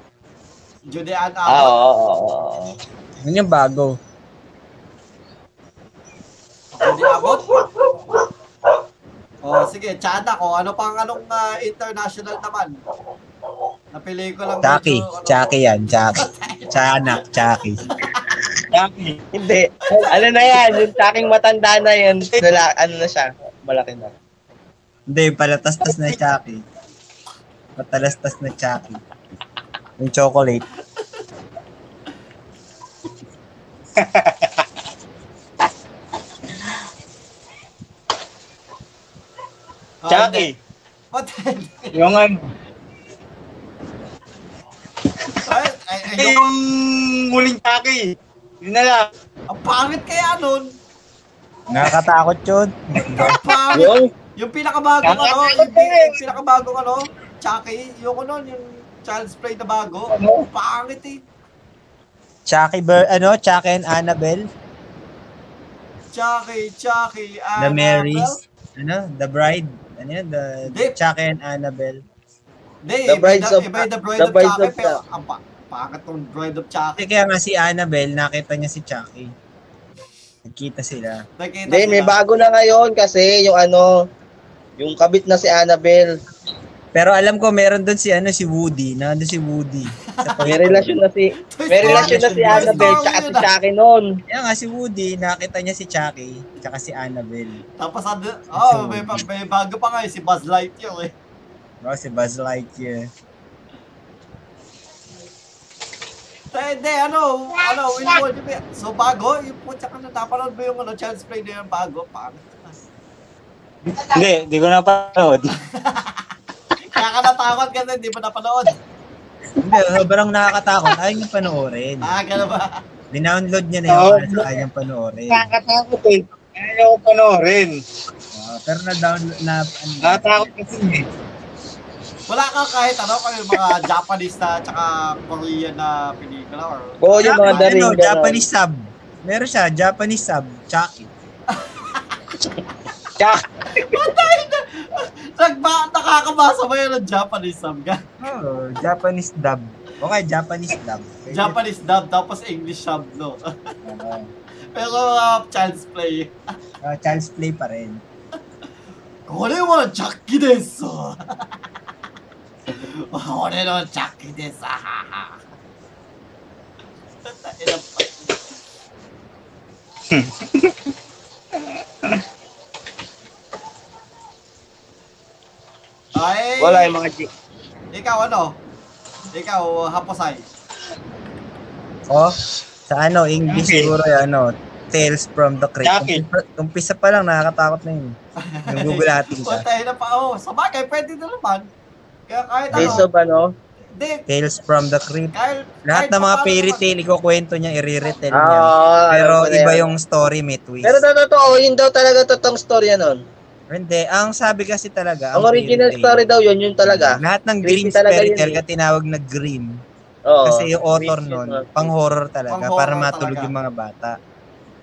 Judean Ah, Abot. oo, oo, oo. Yun yung bago. Judy Abot. Oh, sige, Tiyanak. Oh, ano pang anong ah, international naman? Na pelikulang Chucky, medyo, ano, Chucky yan, Chucky. [LAUGHS] Tianak, Chucky. Chucky. Hindi. Ano na yan? Yung taking matanda na yan. Nala, ano na siya? Malaki na. Hindi, palatastas na Chucky. Patalastas na Chucky. Yung chocolate. [LAUGHS] Chucky. hindi. Ba't hindi? Yung ano, Ay, ay, ay, eh, yung- yung huling Chucky. Yun na lang. ang pangit kaya nun. Nakakatakot yun. Ang pangit. Yung, Yung pinakabagong ano, yung, yung pinakabagong ano, Chucky, yung ano, yung Child's Play na bago. Ang pangit eh. Chucky, Ber- ano, Chucky and Annabelle. Chucky, Chucky, The Annabelle. Marys. Ano, The Bride. Ano yun? The, Hindi. Chucky and Annabelle. Hindi, The Brides yung- of- iba The Bride The of Chucky, of pero ang pa, pangit tong Bride of Chucky. Kaya nga si Annabelle, nakita niya si Chucky. Nagkita sila. Hindi, may bago na ngayon kasi yung ano, yung kabit na si Annabelle. Pero alam ko meron doon si ano si Woody, nandun si Woody. [LAUGHS] May relasyon na si may relasyon na si Annabelle tsaka yun, si. Chucky noon. Kaya nga si Woody, nakita niya si Chucky, tsaka si Annabelle. Tapos ano, oh, may, may bago pa nga eh, si Buzz Lightyear eh. No, si Buzz Lightyear. Eh, Hindi, ano, ano, di ba- so bago, yung po, tsaka na napanood mo yung ano, Child's Play na yung bago, paano? Hindi, di ko napanood. [LAUGHS] Kaya ka natakot kasi hindi mo napanood. Hindi, sobrang nakakatakot. Ayaw niya panoorin. Ah, gano'n ba? Dinownload niya na yung Oo. para sa kanyang panoorin. Nakakatakot eh. Ayaw ko panoorin. Ah, pero na-download na... Ano, Nakatakot kasi eh. Wala ka kahit ano, kung yung mga Japanese na tsaka Korean na pelikula or... Oo, yung mga Ano, daring gano'n. Japanese sub. Meron siya, Japanese sub. Chucky. [LAUGHS] Jack! Patay na! Nagba, nakakabasa ba yun ng Japanese sub? Oo, oh, Japanese dub. O nga, Japanese dub. Japanese dub, tapos English sub, no? Pero uh, child's play. uh, child's play pa rin. Kore wa Jackie desu! Ore no Jackie desu! [LAUGHS] Ay, Wala yung mga G. ikaw ano? Ikaw, Haposay. Oh, sa ano, English Okay. siguro yung ano, Tales from the Crypt. Chucky. Umpisa, umpisa pa lang, nakakatakot na yun. [LAUGHS] Yung gugulatin ka. Patay na pa. Oh, sa bagay, pwede na naman. Kaya kahit Days ano. of ano? Hindi, Tales from the Crypt. kahit, Lahat kahit ng mga fairy tale, ikukwento niya, i-retell Oo, niya. alam Pero iba yung story, may twist. Pero to- totoo, yun daw talaga totoong storya nun. Hindi, ang sabi kasi talaga, Ang original tale, story daw yun, yun talaga. Lahat ng Grimm's talaga fairy tale eh. ka tinawag na Grimm. Oo. Kasi yung author nun, pang-horror talaga, Pang-horror para matulog talaga. yung mga bata.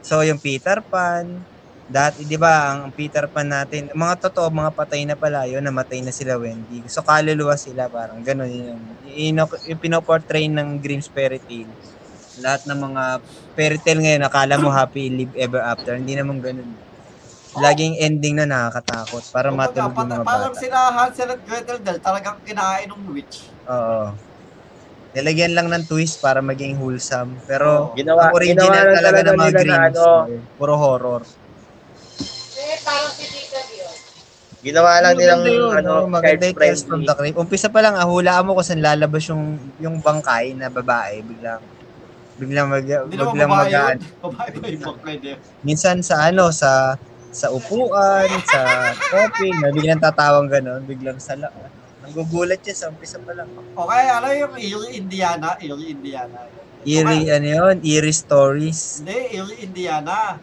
So, yung Peter Pan, dati, di ba, ang Peter Pan natin, mga totoo, mga patay na pala yun, namatay na sila Wendy. So, kaluluwa sila, parang ganun yun. Yung, yung pinoportray ng Grimm's fairy tale. Lahat ng mga fairy tale ngayon, akala mo happy live ever after. Hindi naman ganun. Laging ending na nakakatakot para Kumbaga, matulog yung mga Parang bata. sila Hansel at Gretel dahil talagang kinain ng witch. Oo. Nilagyan lang ng twist para maging wholesome. Pero Ginawa, ang original ginawa talaga talaga ng mga nila na Grimm's, ano, eh, puro horror. ginawa lang nilang Maganda yun, ano, no? maganda yung Tales from the Crypt. Umpisa pa lang, ah, hulaan mo kung saan lalabas yung yung bangkay na babae. Biglang, biglang mag, biglang pwede? Minsan sa ano, sa sa upuan, sa topping, na biglang tatawang gano'n, biglang sa la- Nanggugulat yan sa umpisa pa lang. Okay, ano yung Erie, Indiana? Erie, Indiana. Eerie, ano yun? Eerie Stories. Hindi, Erie, Indiana.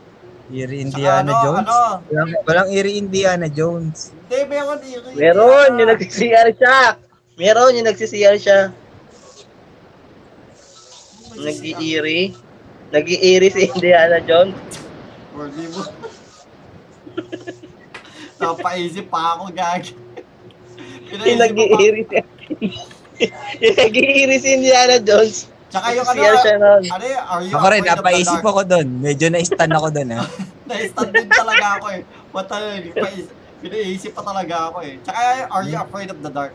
Eerie Tsaka Indiana ano, Jones. Ano, Walang, walang Eerie Indiana Jones. hindi, meron Erie, Meron, Indiana. yung nagsisiyar siya. Meron, yung nagsisiyar siya. Nag-iiri. Nag-iiri si Indiana Jones. Or di mo. Napaisip pa ako, gag. Pa. nag-iiri si [LAUGHS] Indiana Jones. Tsaka yung ano, ano yun, are you Ako rin, the napaisip ako doon. Medyo na-stun ako doon, ha. [LAUGHS] Na-stand din talaga ako eh. What ano, paisip, pinaisip pa talaga ako eh. Tsaka, are you afraid of the dark?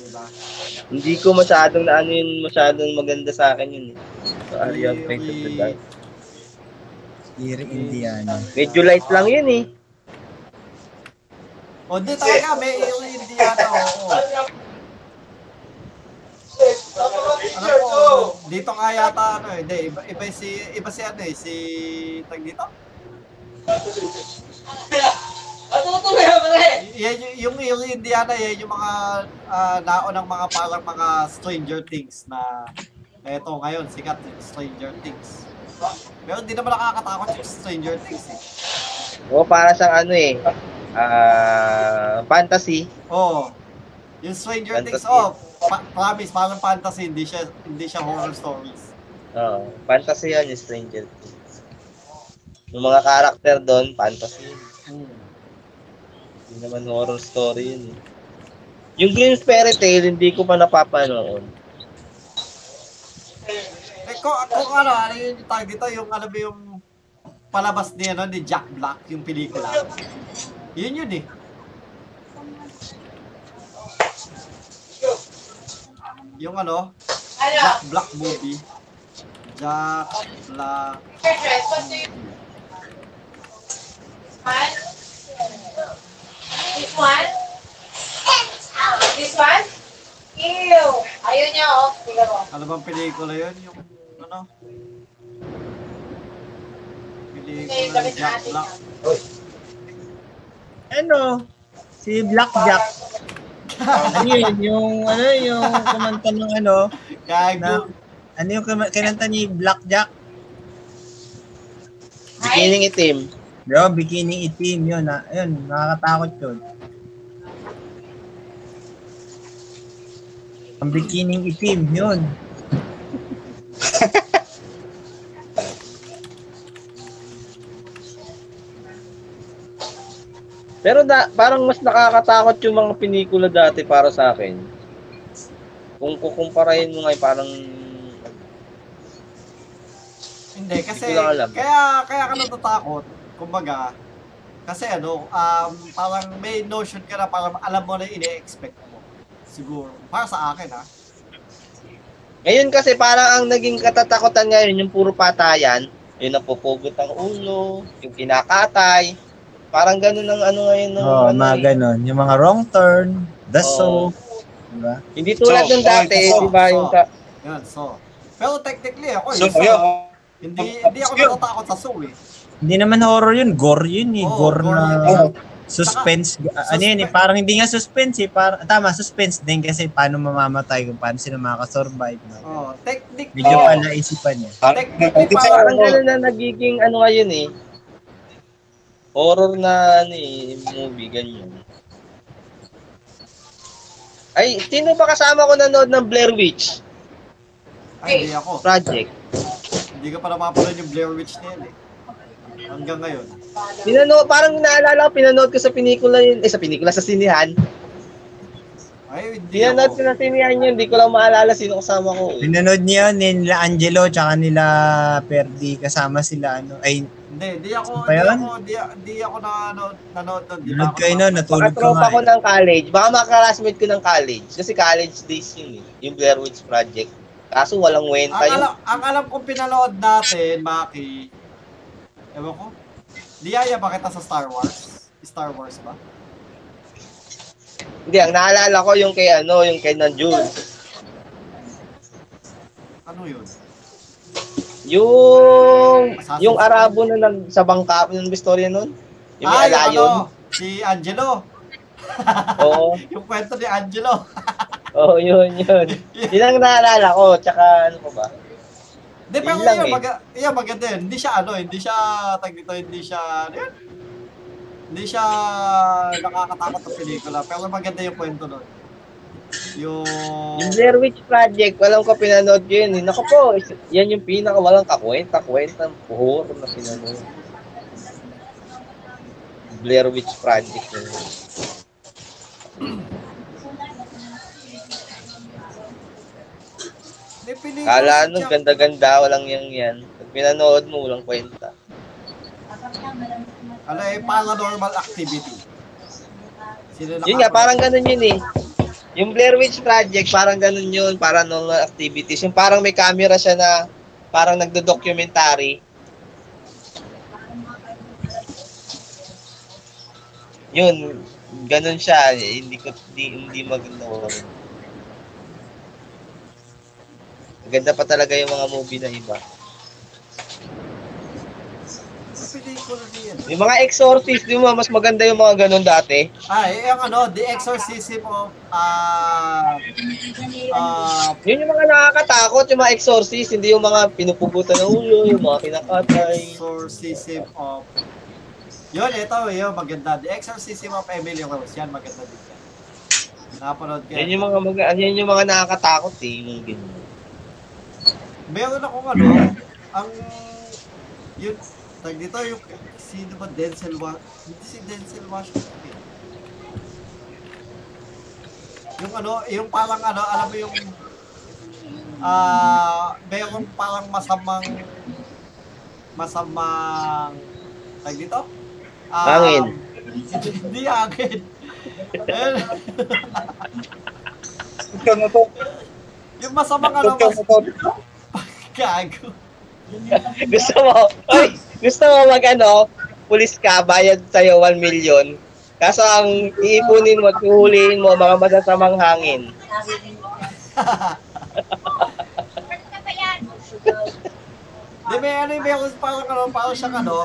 Diba? Hindi ko masyadong na ano yun, masyadong maganda sa akin yun eh. So, are you afraid of the dark? Eerie Indiana. Medyo light lang yun eh. O, di talaga, may Erie, Indiana, oo. Ano po, dito nga yata, ano eh, hindi, iba, iba si, iba si ano eh, si, tag dito? Y- yan y- yung Erie, Indiana, yan yung mga uh, naunang mga parang mga Stranger Things na eto ngayon, sikat yung Stranger Things. Pero hindi naman nakakatakot yung Stranger Things eh. O, para siyang ano eh. Ah, fantasy. Oo. Yung Stranger Things, Fantasy. oh, pa- promise, parang fantasy, hindi siya, hindi siya horror stories. Oo, fantasy yan yung Stranger Things. Yung mga karakter doon, fantasy. Hmm. Hindi naman horror story yun eh. Yung Grimm's Fairy Tale, hindi ko pa napapanood. Kung, kung ano, ano yun yung tag dito, yung alam mo yung palabas ni, ano, ni Jack Black, yung pelikula. Yun yun eh. yung ano, Ano? Jack Black movie. Jack Black? This one? This one? Ew! Ayaw niya, oh. Ano bang pelikula yun? Yung ano? Pelikula ni Jack. Black. Ano? Si Blackjack. ano yun? Yung, ano, yung kumanta ng ano, Gago. na, ano yung kinanta ni Blackjack? Beginning itim. Bro, bikini itim yun. Na, yun, nakakatakot yun. Ang bikining itim, yun. Pero da, parang mas nakakatakot yung mga pinikula dati para sa akin. Kung kukumparahin mo ngayon, parang Hindi, kasi, Hindi ko lang alam. kaya, kaya ka natatakot. Kumbaga, kasi ano, um, parang may notion ka na parang alam mo na ini-expect mo. Siguro. Para sa akin, ha? Ngayon kasi parang ang naging katatakutan ngayon yung puro patayan, yung napupugot ang ulo, yung kinakatay. Parang ganun ang ano ngayon ng Oo, oh, ano mga eh. ganon. Yung mga wrong turn, the Oo. soap. Diba? Hindi tulad So, ng dati, so, di ba so. yung sa, Yan, so. Pero technically, ako, So, yung yun. Hindi, hindi ako natatakot sa Saw, eh. Hindi naman horror yun, gore yun eh. Oo, gore, gore na yun. suspense. Ah, ano yun eh, suspense. parang hindi nga suspense eh. Parang, tama, suspense din kasi paano mamamatay kung paano sila makakasurvive. No? Oh, technically, Medyo Oo. pala isipan niya. technically, parang parang, ganun na nagiging ano ngayon eh. Horror na ano eh, movie, ganyan. Ay, sino ba kasama ko nanood ng Blair Witch ay, hindi ako. Project? Hindi ka pa napapanood yung Blair Witch na yun, eh. Hanggang ngayon. Pinanood, parang naalala ko, pinanood ko sa pinikula yun, eh sa pinikula, sa sinihan. Ay, hindi Pinanood ko sa sinihan yun, hindi ko lang maalala sino kasama ko. Eh. Pinanood niya yun, nila Angelo, tsaka nila Perdi, kasama sila, ano, ay, Hindi, hindi ako, Ba hindi yun? ako, hindi, hindi ako nanonood, nanonood doon. Di ba nanood ako kayo nun, napapanood? natulog ka nga. tropa ko eh. ng college, baka mga classmate ko ng college. Kasi college days yun eh, yung Blair Witch Project. Kaso walang wenta Ang yun. alam, ang alam kong pinanood natin, Maki, ewan ko, Diyaya ba kita sa Star Wars? Star Wars ba? Hindi, ang naalala ko yung kay ano, yung kay Nanjul. Ano yun? Yung, Assassin's yung. Arabo na nag, sa bangka, yung istorya nun. Yung may alayon. ano, si Angelo. [LAUGHS] Oo, Yung kwento ni Angelo. [LAUGHS] oo, yun, yun. Yun ang naalala ko, tsaka ano pa ba? Hindi, pero Yun yun, eh. maga, yun, maganda yun. Hindi siya ano, hindi siya, tag dito, hindi siya, ano yun? Hindi siya nakakatakot na pelikula, pero maganda yung kwento nun. Yung... Yung Blair Witch Project, walang ko pinanood ko yun. eh. Naku po, yan yung pinaka walang kakwenta-kwenta horror na pinanood. Blair Witch Project. Yun. Kala Jack- ganda-ganda, walang yang yan. Pag pinanood mo, walang kwenta. Ano eh, paranormal activity. Sino Yun nga, parang ganun yun eh. Yung Blair Witch Project, parang ganun yun, paranormal activities. Yung parang may camera siya na parang nagdo-documentary. Yun, ganun siya. Hindi ko, hindi, hindi maganda. Maganda pa talaga yung mga movie na iba. May pelikula din yan. Yung mga exorcist, di mo, mas maganda yung mga ganun dati. Ah, eh, yung ano, The Exorcism of, ah, ah, Yun yung mga nakakatakot, yung mga exorcist, hindi yung mga pinupugutan ng ulo, yung mga kinakatay. Exorcism of, yun, ito, yun, maganda. The Exorcism of Emily Rose, yan, maganda din yan. Napanood ko Yan yung mga, mga yan yung mga nakakatakot eh, yung ganun. Meron akong ano, ang, yun, tag dito, yung, sino ba, Denzel Washington? Hindi si Denzel Washington. eh. Yung ano, yung parang ano, alam mo yung, ah, meron parang masamang, masamang, tag dito? Ah, Hangin. [LAUGHS] Hindi. Ayun. Ito na to. Yung masamang ano, mas [LAUGHS] gago. gusto mo, oy, gusto mo mag ano, pulis ka, bayad sa'yo 1 million. Kaso ang iipunin mo at huhulihin mo mga masasamang hangin. Di may ano yung meron parang ano, parang siyang ano,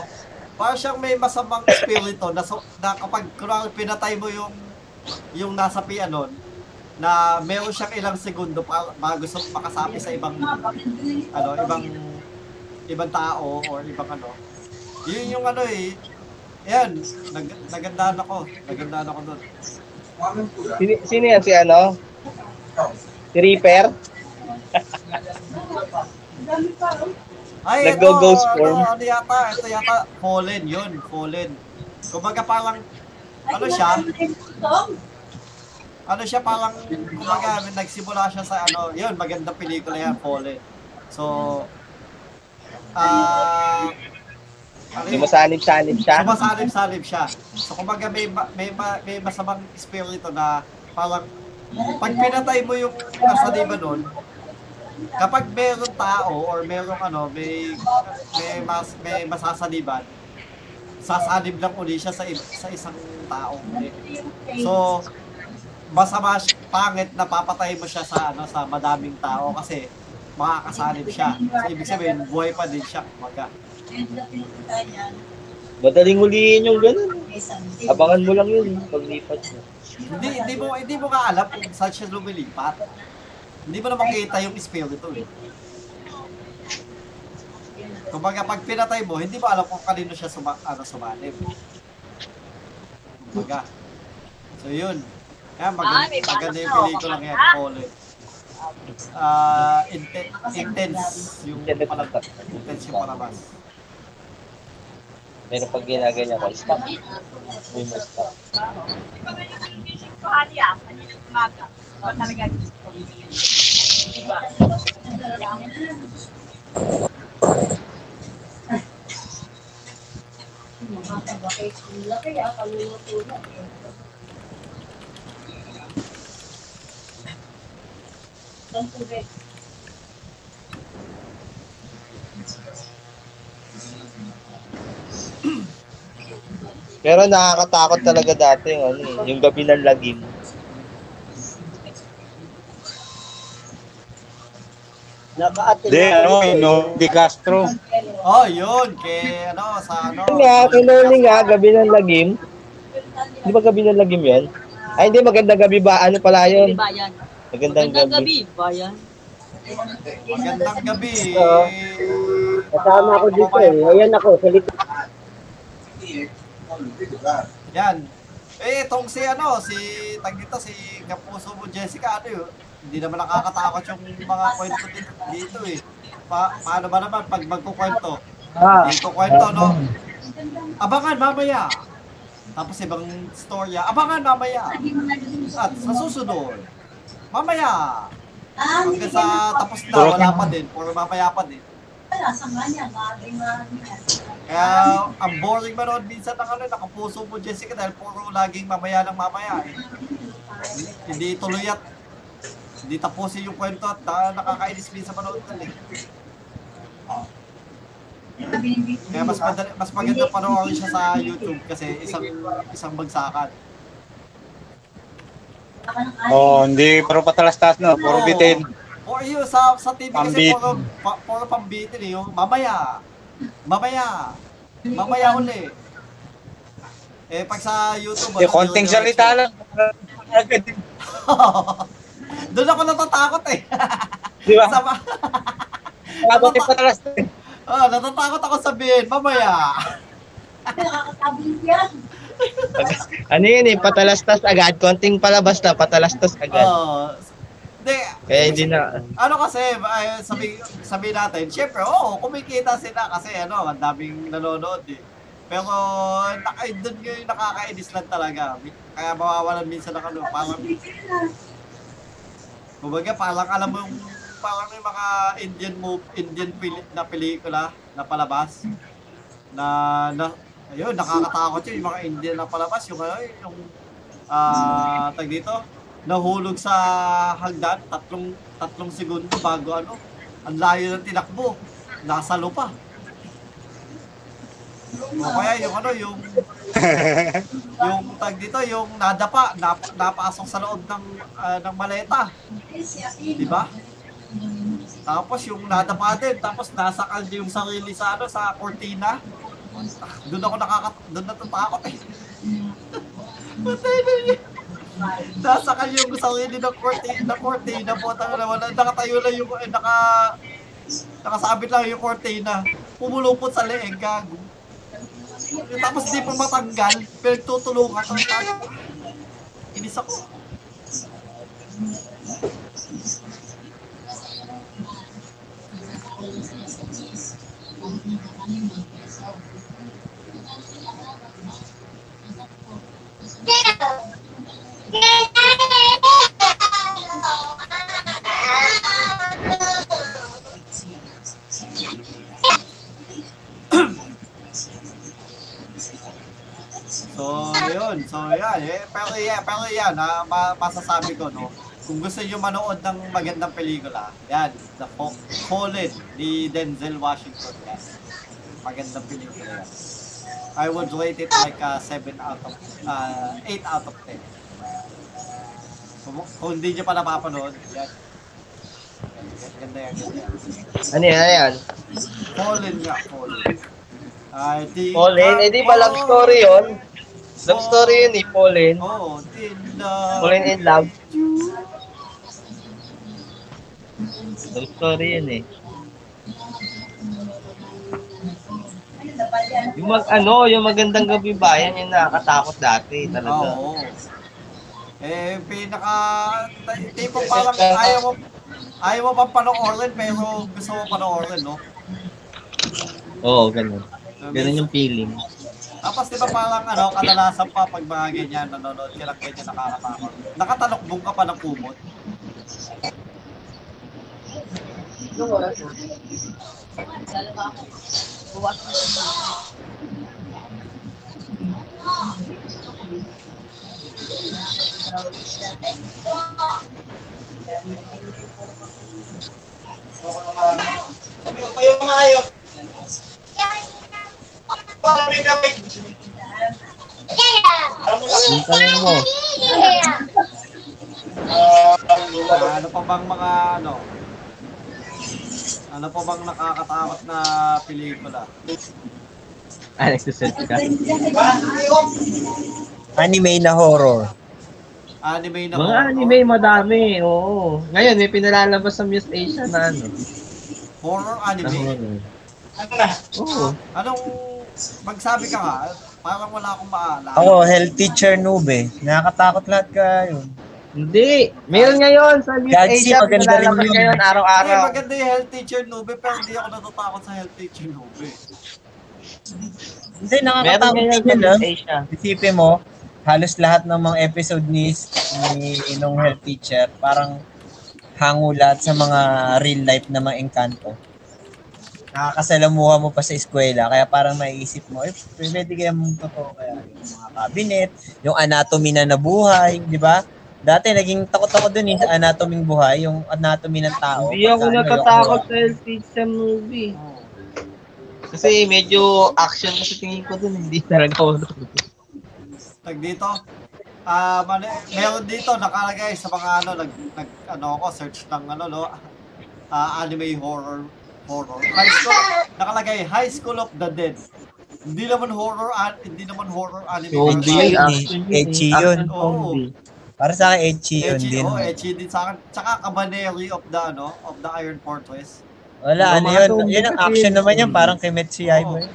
parang siyang may masamang espiritu na, na kapag kunwari pinatay mo yung yung nasa pianon, na meron siyang ilang segundo para bago gusto makasapi sa ibang ano, ibang ibang tao or ibang ano. Yun yung ano eh. Yan, nag, nagandaan ako. Nagandaan ako doon. Sino, sino yan si ano? Si Reaper? [LAUGHS] Ay, ito, Naggo-ghost ano, form. ano yata, ito yata, Fallen yun, Fallen. Kumbaga parang, ano siya, ano siya parang, kumbaga nagsimula siya sa ano, yun, magandang pelikula yan, Fallen. So, ah, Di yun? mo sanib-sanib siya? Sumasalib-salib siya. So, kumbaga may, ma- may, ma- may masamang espiritu na parang pag pinatay mo yung kasaliban nun, kapag meron tao or merong ano, may may mas may masasaliban, sasalib lang uli siya sa sa isang tao. So, masama pangit na papatay mo siya sa ano sa madaming tao kasi makakasalib siya. So, ibig sabihin, buhay pa din siya. Kumbaga. Madaling hulihin yung ganun. Abangan mo lang yun paglipat mo. Hindi, hindi mo hindi mo nga alam kung saan siya lumilipat. Hindi mo na makita yung espiritu eh. Kumbaga pag pinatay mo, hindi mo alam kung kanino siya suma, ano, sumanib. Kumbaga. So yun. Kaya mag Ah, maganda yung balas na, pelikula oh, Ah, inten- intense yung palabas. stop. Intense yung palabas. Pero pag ginaganyan ko, stop. Uy, mo stop. Pero nakakatakot talaga dati yung ano eh, yung gabi ng lagim. Hindi, ano, no, Di Castro. Oh, yun. Kay, ano, sa ano. Yun nga, kinuli nga, gabi ng lagim. Di ba gabi ng lagim yan? Ay, hindi, magandang gabi ba? Ano pala yun? Bayan. Magandang Magandang gabi. gabi, bayan. Magandang gabi. Oo. Kasama ako dito eh. Ayan ako, sa likod. Yan. Eh, itong si ano, si, tag dito, si Kapuso mo Jessica, ano yun, hindi naman nakakatakot yung mga kwento dito, dito eh. Pa, paano ba naman pag magkukwento? Ah, Dito kwento, no? Abangan mamaya. Tapos ibang storya, abangan mamaya. At sa susunod, mamaya. Hanggang sa tapos na, wala pa din. Puro mamaya pa din. Kaya ang boring manood minsan ng ano, nakapuso mo Jessica dahil puro laging mamaya ng mamaya eh. Hindi tuloy at hindi tapusin yung kwento at uh, nakakainis minsan manood nun eh. Kaya mas madali, mas maganda panoorin siya sa YouTube kasi isang isang bagsakan. Oh, hindi, pero patalastas no, puro Oo. bitin. Or yun, sa, sa TV kasi Pambit. puro, pa, puro pambitin eh, yung mamaya, mamaya, mamaya uli. Eh, pag sa YouTube, Yung konting salita lang. [LAUGHS] Doon ako natatakot eh. Di ba? Sama, Abot yung patalastas. oh, natatakot ako sabihin, mamaya. Ano yun eh, patalastas agad. Konting palabas na, patalastas agad. Oh, Hindi, Kaya hindi na, ano kasi, ay, sabi, sabi natin, syempre, oo, kumikita sila kasi ano, ang daming nanonood eh. Pero, naka, doon yung nakakainis lang talaga. Kaya mawawalan minsan ng ano, parang, kumbaga, parang alam mo yung, parang yung mga Indian move, Indian pili, na pelikula, na palabas, na, na, ayun, nakakatakot yun, yung mga Indian na palabas, yung ano, yung, ah, tag dito, nahulog sa hagdan, tatlong tatlong segundo bago ano, ang layo ng tinakbo. Nasa lupa. O kaya yung ano, yung [LAUGHS] yung tag dito, yung nadapa, nap, napasok sa loob ng ah, ng maleta. Di ba? Tapos yung nadapa din, tapos nasakal din yung sarili sa ano, sa cortina. Doon ako nakaka doon natatakot eh. [LAUGHS] Patay na yun. Nasakal yung sarili ng cortina, ng cortina po, tanga naman, nakatayo lang yung, eh, naka, nakasabit lang yung cortina. Pumulupot sa leeg, gago. Tapos di pa matanggal, pinagtutulungan. Inis ako. So, yun. So, yan. Eh. Pero yan, pero yan, ha, ma- masasabi ko, no, kung gusto niyo manood ng magandang pelikula, yan, The Fa- Fallen ni Denzel Washington. Yan. Magandang pelikula yan. I would rate it like a 7 out of, uh, 8 out of 10. Kung, kung hindi niyo pa napapanood, yan. Ganda yan, ganda yan. Ano yan, ano yan? Fallen nga, Fallen. I think Pauline, eh di ba love story yun? Love story yun eh, Pauline. Oh, in love. Pauline in love. Love story yun eh. Yung mag, ano, yung magandang gabi bayan, yung nakakatakot dati talaga. Oo. Eh, pinaka, t- tipo parang ayaw mo, ayaw mo pang panoorin pero gusto mo panoorin, no? Oo, ganun. Ganun yung feeling. Tapos di ba parang ano, kadalasan pa pag mga ganyan, nanonood ka lang ganyan nakakatakot. Nakatalokbong ka pa ng kumot. Ano pa bang mga ano? Ano pa bang nakakatakot na pelikula? ah, nagsisearch ka. Anime na horror. Anime na Mga horror? anime, madami, oo. Ngayon, may pinalalabas sa Muse Asia na ano. Horror anime? horror. Oo. Anong magsabi ka nga? Parang wala akong maalala. Ako, health teacher noob eh. Nakakatakot lahat kayo. Hindi. Meron ngayon sa Muse Galaxy, Asia, maganda rin yun. ngayon Ay, araw-araw. maganda yung health teacher noob eh, pero hindi ako natatakot sa health teacher noob eh. Hindi, Meron nakakatakot ngayon din sa yun ah. Isipin mo, halos lahat ng mga episode ni, ni nung health teacher, parang hango lahat sa mga real life na mga engkanto. Nakakasalamuha mo pa sa eskwela, kaya parang maiisip mo, eh, pwede kaya mong totoo kaya yung mga cabinet, yung anatomy na nabuhay, di ba? Dati naging takot ako dun eh, sa anatoming buhay, yung anatomy ng tao. Hindi ako ano, natatakot sa health teacher movie. Kasi medyo action kasi tingin ko dun, hindi talaga ako. Tag dito. Ah, man, meron dito nakalagay sa mga ano nag, nag ano ako search ng ano no. Ah, anime horror horror. High school nakalagay High School of the Dead. Hindi naman horror an, hindi naman horror anime. Zombie, eh. action yun eh. Ecchi yun. Zombie. Para sa akin, Echi yun din. oh, Echi din sa akin. Tsaka Cabaneri of the ano, of the Iron Fortress. Wala, ano yun? Yun ang action yun. naman yan, parang Kimetsu Yaiba Oo. yun.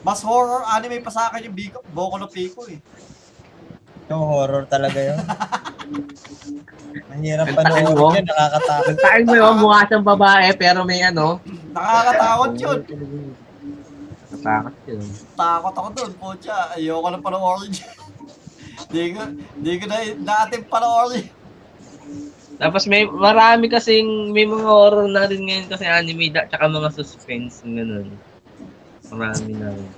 Mas horror anime pa sa akin yung Biko, Boku no Pico eh. Yung horror talaga yun. [LAUGHS] Ang hirap panoorin yun, nakakatakot. Kantain mo yun, mukha siyang babae, pero may ano. Nakakatakot yun. Nakatakot yun. Takot ako doon, pocha. Ayoko na panoorin yun. Di ko, di ko na natin panoorin. Tapos may marami kasing may mga horror na rin ngayon kasi anime da, tsaka mga suspense ganun. Marami na. rin.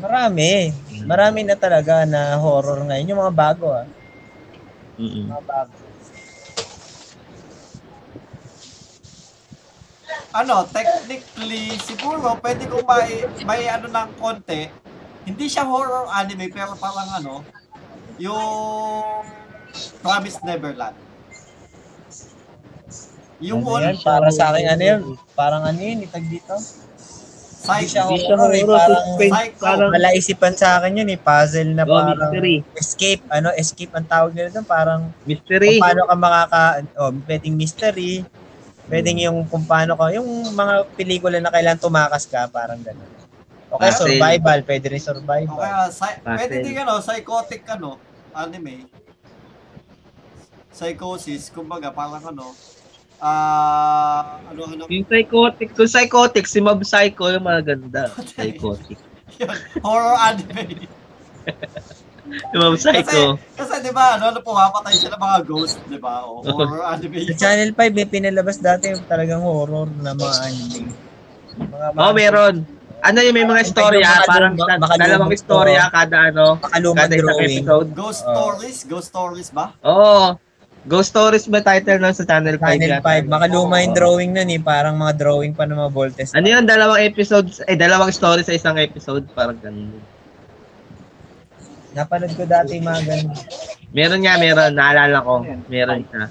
Marami. Marami na talaga na horror ngayon. Yung mga bago ah. Mm-mm. Mga bago. ano, technically, siguro, pwede kong may, may ano ng konti. Hindi siya horror anime, pero parang ano, yung Promise Neverland. Yung Ano yan? one, Para sa akin, ano yun? Parang ano yun, itag dito? Psycho. Hindi siya horror eh, parang suspense, Psycho. parang wala isipan sa akin yun eh, puzzle na oh, parang mystery. escape, ano, escape ang tawag nila doon, parang Mystery. kung paano ka makaka, oh, pwedeng mystery, pwedeng yung kung paano ka, yung mga pelikula na kailangan tumakas ka, parang gano'n. Okay, Puzzle. survival, pwede rin survival. Okay, ah, psy- pwede din ano, psychotic ano, anime. Psychosis, kumbaga parang ano, ah, ano, ano, Yung psychotic, kung psychotic, si Mob Psycho yung maganda. [LAUGHS] Psychotic. yun, horror anime. Yung Mob Psycho. Kasi di ba, ano, ano pumapatay sila mga ghost, di ba? O horror anime. Sa Channel 5, may pinalabas dati yung talagang horror na mga anime. Mga, mga Oh, meron. Ano yung may mga istorya, Makalumang- parang makalumang dalawang istorya kada ano, kada isang drawing. episode. Ghost Oh. stories? Ghost stories ba? Oo. Ghost Stories ba title nun sa Channel 5? Channel 5, makaluma yung drawing nun eh. Parang mga drawing pa ng mga voltes. Ano yun, dalawang episodes, eh, dalawang story sa isang episode, parang ganun. Napanood ko dati yung mga ganun. Meron nga, meron, naalala ko, meron siya.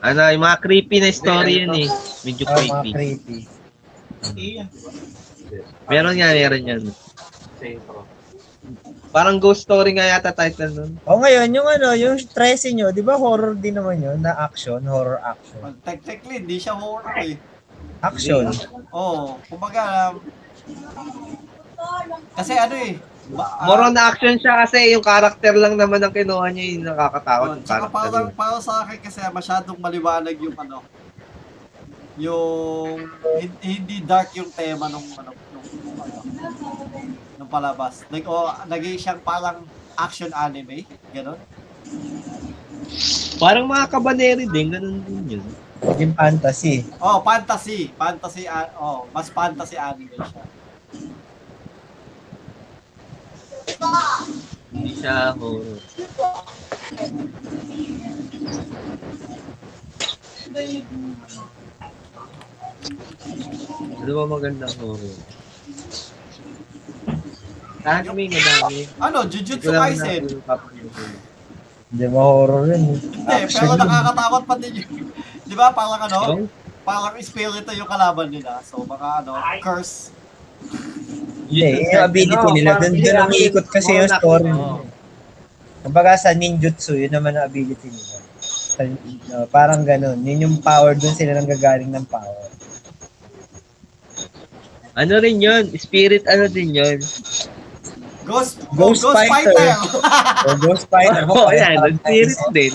Ano, yung mga creepy na story yun eh. Medyo Oh, mga creepy. creepy. Meron nga, meron yan. Parang ghost story nga yata title nun. O ngayon, yung ano, yung 13 nyo, di ba horror din naman yun? Na action, horror action. Well, technically, hindi siya horror eh. Action. Oo, kumbaga, um, kasi ano eh, ba, ah, More on action siya kasi yung character lang naman ang kinuha niya yung nakakatakot. Oh, yung tsaka parang, parang sa akin kasi masyadong maliwanag yung ano, yung hin- hindi dark yung tema nung ano, palabas. Nag oh, naging siyang parang action anime, gano'n. Parang mga kabaneri din, ganun din yun. Yung fantasy. Oh, fantasy, fantasy a- oh, mas fantasy anime siya. Hindi siya horror. Ano ba magandang horror? Anime madami. Ano, Jujutsu Kaisen. Hindi ba horror yun? eh. Hindi, pero nakakatakot pa din yun. [LAUGHS] Di ba, parang ano, parang espiritu yung kalaban nila. So, baka ano, curse. Hindi, yung ability nila, doon doon umiikot kasi yung story. Kumbaga sa ninjutsu, yun naman ang ability nila. No, parang ganun. Yun yung power, doon sila nang gagaling ng power. Ano rin yun? Spirit ano din yun? Ghost, Ghost Ghost, Fighter. Fighter. [LAUGHS] O Ghost Fighter. Oo, [LAUGHS] oh, yan. Spirit din.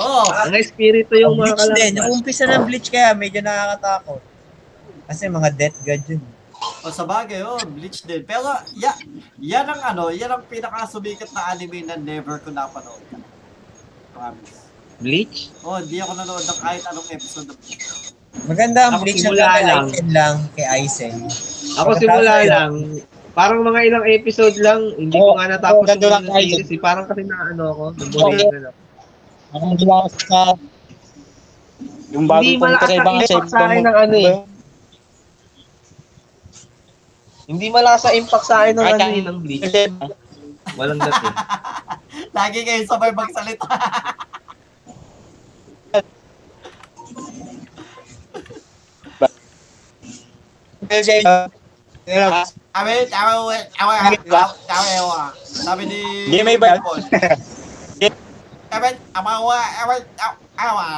Oo. Ang espiritu yung mga Bleach din. Yung umpisa ng Bleach kaya medyo nakakatakot. Kasi mga death god yun. O sa bagay, oh, Bleach din. Pero, ya, yan ang ano, yan ang pinakasumikat na anime na never ko napanood. Promise. Bleach? Oh, hindi ako nanood ng kahit anong episode ng Bleach. Maganda ang Ako Bleach simula lang kay lang. Aizen lang. Kay Aizen. Ako simula lang. Parang mga ilang episode lang, hindi ko Oo, nga natapos lang yung tayo. series. eh. Parang kasi na ano ako, nabuhay na lang. Ako naglaw sa yung Hindi bagong malakas kontra ang ibang impact sa akin ng ano eh. Hindi malakas sa impact sa akin ng ano ang- eh, ng Bleach. Walang dating. [LAUGHS] Lagi kayo sabay magsalita. [LAUGHS] Awe, awe, awe, awe, awe, awe. Sabi ni... Hindi, may ba-. Awe, awe, awe, awe, awe.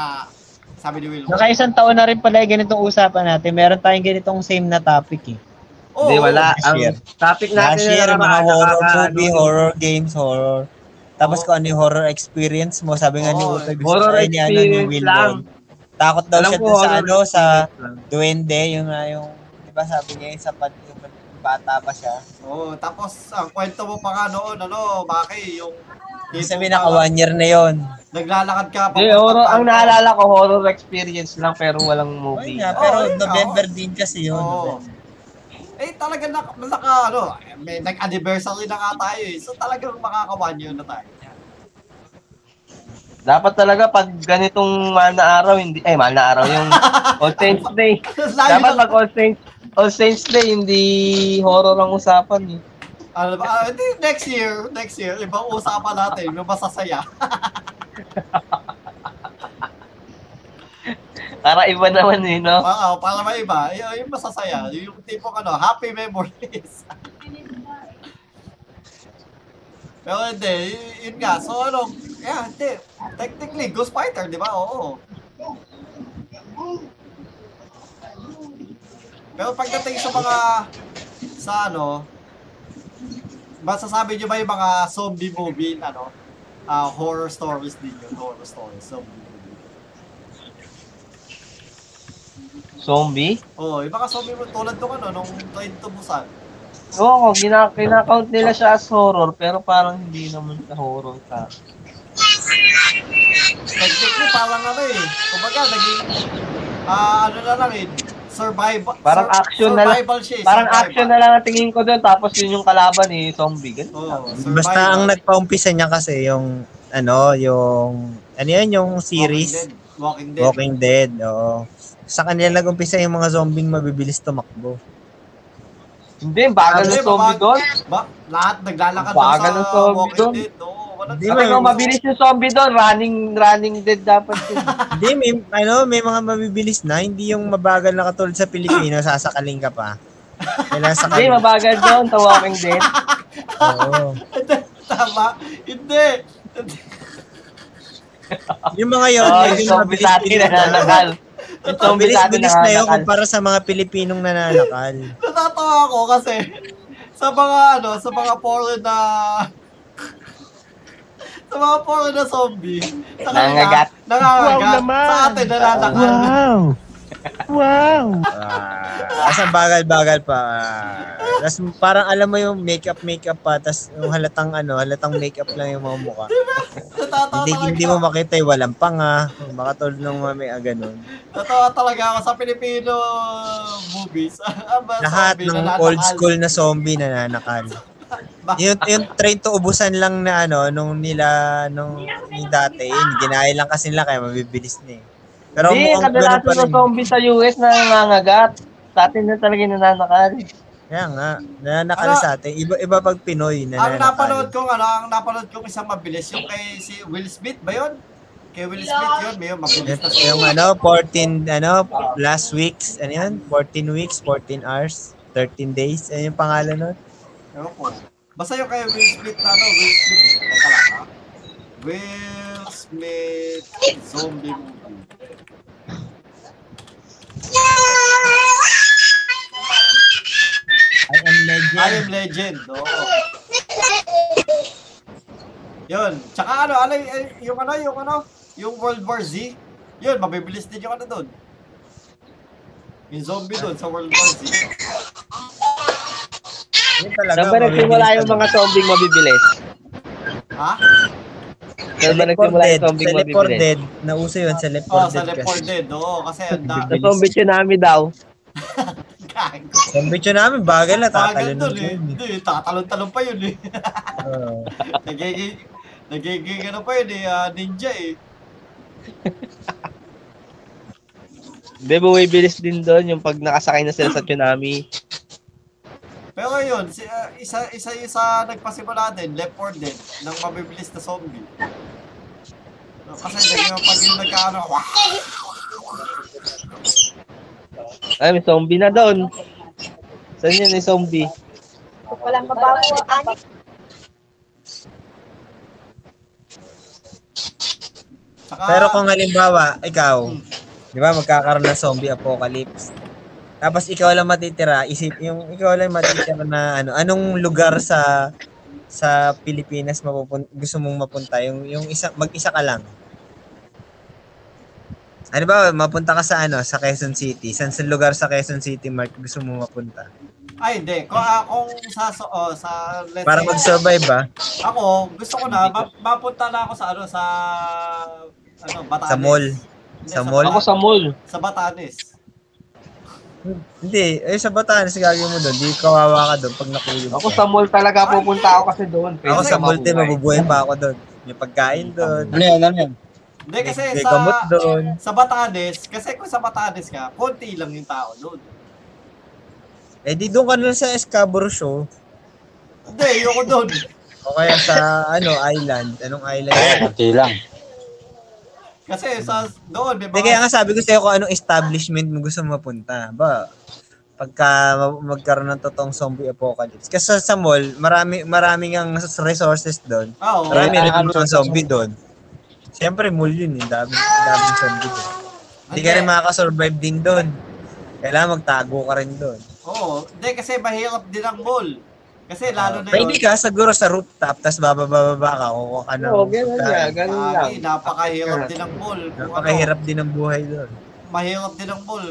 Sabi ni Will. Nakaisang taon na rin pala yung ganitong usapan natin. Meron tayong ganitong same na topic eh. Oo, Hindi, wala. Ang topic natin Last year, na mga horror movie, horror games, horror. Tapos kung ano yung horror experience mo, sabi nga ni Uta, gusto horror ni, ano, ni experience Will. Takot daw Alam siya sa ano, sa duwende, yung, ah, yung, di ba sabi niya, yung sa pad, yung bata pa siya. Oo, tapos ang kwento mo pa nga noon, ano, Maki, yung... Ibig sabihin, naka one year na yon. Naglalakad ka pa. Hindi, horror, ang naalala ko, horror experience lang pero walang movie. nga, pero nga, November din kasi yun. November. Eh, talaga na, naka, ano, may nag-anniversary na nga tayo eh. So talagang makaka-one year na tayo. Dapat talaga pag ganitong mahal na araw, hindi, eh, mahal na araw yung [LAUGHS] All Saints Day. Dapat pag All Saints, All Saints Day, hindi horror ang usapan eh. Ano ba? Hindi, next year, next year, ibang usapan natin, yung masasaya. [LAUGHS] Para iba naman eh, no? Oo, para may iba, y- yung masasaya, yung tipong ano, happy memories. [LAUGHS] Pero hindi, yun nga, so ano, yeah, hindi, technically, Ghost Fighter, di ba? Oo. Pero pagdating sa mga, sa ano, masasabi nyo ba yung mga zombie movie, ano, ah horror stories din yun, horror stories, zombie movie. Zombie? Oo, yung mga zombie movie, tulad nung ano, nung Train to Busan. Oo, gina kinakount nila siya as horror, pero parang hindi naman sa horror ka. Technically, parang ano eh. Kumbaga, naging, ah, ano na lang eh, survival. Parang action na lang. siya eh, Parang survival. action na lang ang tingin ko doon, tapos yun yung kalaban ni zombie. Ganun lang. Survival. Basta ang nagpaumpisa niya kasi yung ano, yung ano yan, yung series Walking Dead. Walking Dead, oo. Sa kanila nag-umpisa yung mga zombing mabibilis tumakbo. Hindi, bagal ng zombie doon. Ba, lahat naglalakad Bagal doon ng sa zombie Walking doon. Dead. Wala. Hindi, ko, mabilis yung zombie doon, running, running dead dapat yun. [LAUGHS] Hindi, may, ano, may mga mabibilis na, hindi yung mabagal na katulad sa Pilipino, [COUGHS] sasakaling ka pa. Hindi, mabagal doon sa Walking Dead. [LAUGHS] Oo. Tama. Hindi. Yung mga yun, Oh, yung yung zombie sa atin mabilis-bilis na. nananakal. Yung zombie sa atin Mabilis-bilis na yun kumpara sa mga Pilipinong nananakal. Natatawa ako kasi sa mga ano, sa mga foreign na sa mga foreign na zombie. Sa kanila, Nangangagat. Nangangagat. Sa atin, nananakal. Ah, as bagal-bagal pa. Tapos parang alam mo yung makeup makeup pa, tapos yung halatang ano, halatang makeup lang yung mga mukha. Natatawa Hindi talaga. hindi mo makita yung walang panga, baka tulad ng mga may ah, ganun. Natawa talaga ako sa Filipino movies. [LAUGHS] Aba, Lahat zombie, ng nananakal. old school na zombie nananakal. Yung yung train to ubusan lang na ano nung nila nung ni dati, yun, ginaya lang kasi nila kaya mabibilis na eh. Pero Hindi, mukhang ganun kadalasan pa ng rin. zombie sa US na nangangagat. Sa atin na talaga yung nananakal. Kaya nga, nananakal Ano? sa atin. Iba iba pag Pinoy Ang nananakal. napanood ko ano, ang napanood ko isang mabilis yung kay si Will Smith ba yun? Kay Will Smith yun, may mabilis na Yung, yung ano, 14, ano, last weeks, ano yan? 14 weeks, 14 hours, 13 days. Ano yung pangalan nun? Ewan ko. Basta yung kay Will Smith na ano, Will Smith. Teka lang ha. Will Smith zombie movie. I am legend. I am Legend. Oo. Yun. Tsaka ano, ano, y- yung ano, yung ano, yung World War Z. Yun, mabibilis din yung ano doon. Yung zombie doon sa World War Z. Yun talaga, Saan ba nagsimula yung mga zombie mabibilis? Ha? Saan ba Sa Left 4 nagsimula yung zombie sa Left 4 mabibilis? Dead, nauso yun sa Left 4 Oh, sa Dead Left 4 kasi. Dead. Oo, kasi ang Sa dami. zombie tsunami daw. Sa bityo namin, bagal na, Bagal tatalon doon na eh. yun. Hindi, tatalon-talon pa yun eh. [LAUGHS] Nagiging, nagiging ano pa yun eh, ah, ninja eh. Hindi, bumibilis din doon yung pag nakasakay na sila sa tsunami. Pero yun, si, ah, isa, isa yung sa nagpasimula din, Left 4 Dead, ng mabibilis na zombie. No, Kasi naging pag yung nagkaano, Ay, may zombie na doon. Saan yun yung zombie? Walang mabaho ang anik. Pero kung halimbawa, ikaw, Hmm. di ba, magkakaroon ng zombie apocalypse. Tapos ikaw lang matitira, isip yung ikaw lang matitira na ano, anong lugar sa sa Pilipinas mapupun gusto mong mapunta yung yung isa mag-isa ka lang. Ano ba, mapunta ka sa ano, sa Quezon City. Saan sa lugar sa Quezon City, Mark, gusto mo mapunta? ay hindi, kung, ah, kung sa, so, oh, sa, let's Para mag-survive ba? ako, gusto ko na, ma- mapunta na ako sa, ano, sa, ano, Batanes. Sa mall. Hindi, Sa mall? Ako sa mall. Sa Batanes. Hindi, eh sa Batanes gagawin mo doon. Di kawawa ka doon pag nakulong Ako sa mall talaga pupunta ako kasi doon. Ako sa multi, mabuhay. mabubuhay pa ako doon. May pagkain doon. Ano yan, ano yan? Hindi kasi may sa gamot doon. sa Batanes, kasi kung sa Batanes ka, konti lang yung tao doon. Eh di doon ka na sa Escabro Show. Hindi, yung doon. O kaya sa ano island. Anong island? Konti lang. Kasi sa doon, may Hindi, kaya mga... nga sabi ko sa'yo kung anong establishment mo gusto mapunta. Ba, pagka ma- magkaroon ng totoong zombie apocalypse. Kasi sa, sa mall, marami, maraming ang resources doon. Oo. Marami Eh, rin yung sa- zombie doon. Siyempre, mall yun eh. Dami, daming zombie doon. Hindi ka rin makakasurvive din doon. Kailangan magtago ka rin doon. Oo. Hindi, kasi mahirap din ang mall. Kasi lalo na Pwede ka siguro sa rooftop, tapos bababa-baba ka kung ano. Oo, ganun nga, ganun lang. Ay, napakahirap din ang mall. Kung ano, Napakahirap din ang buhay doon. mahirap din ang mall.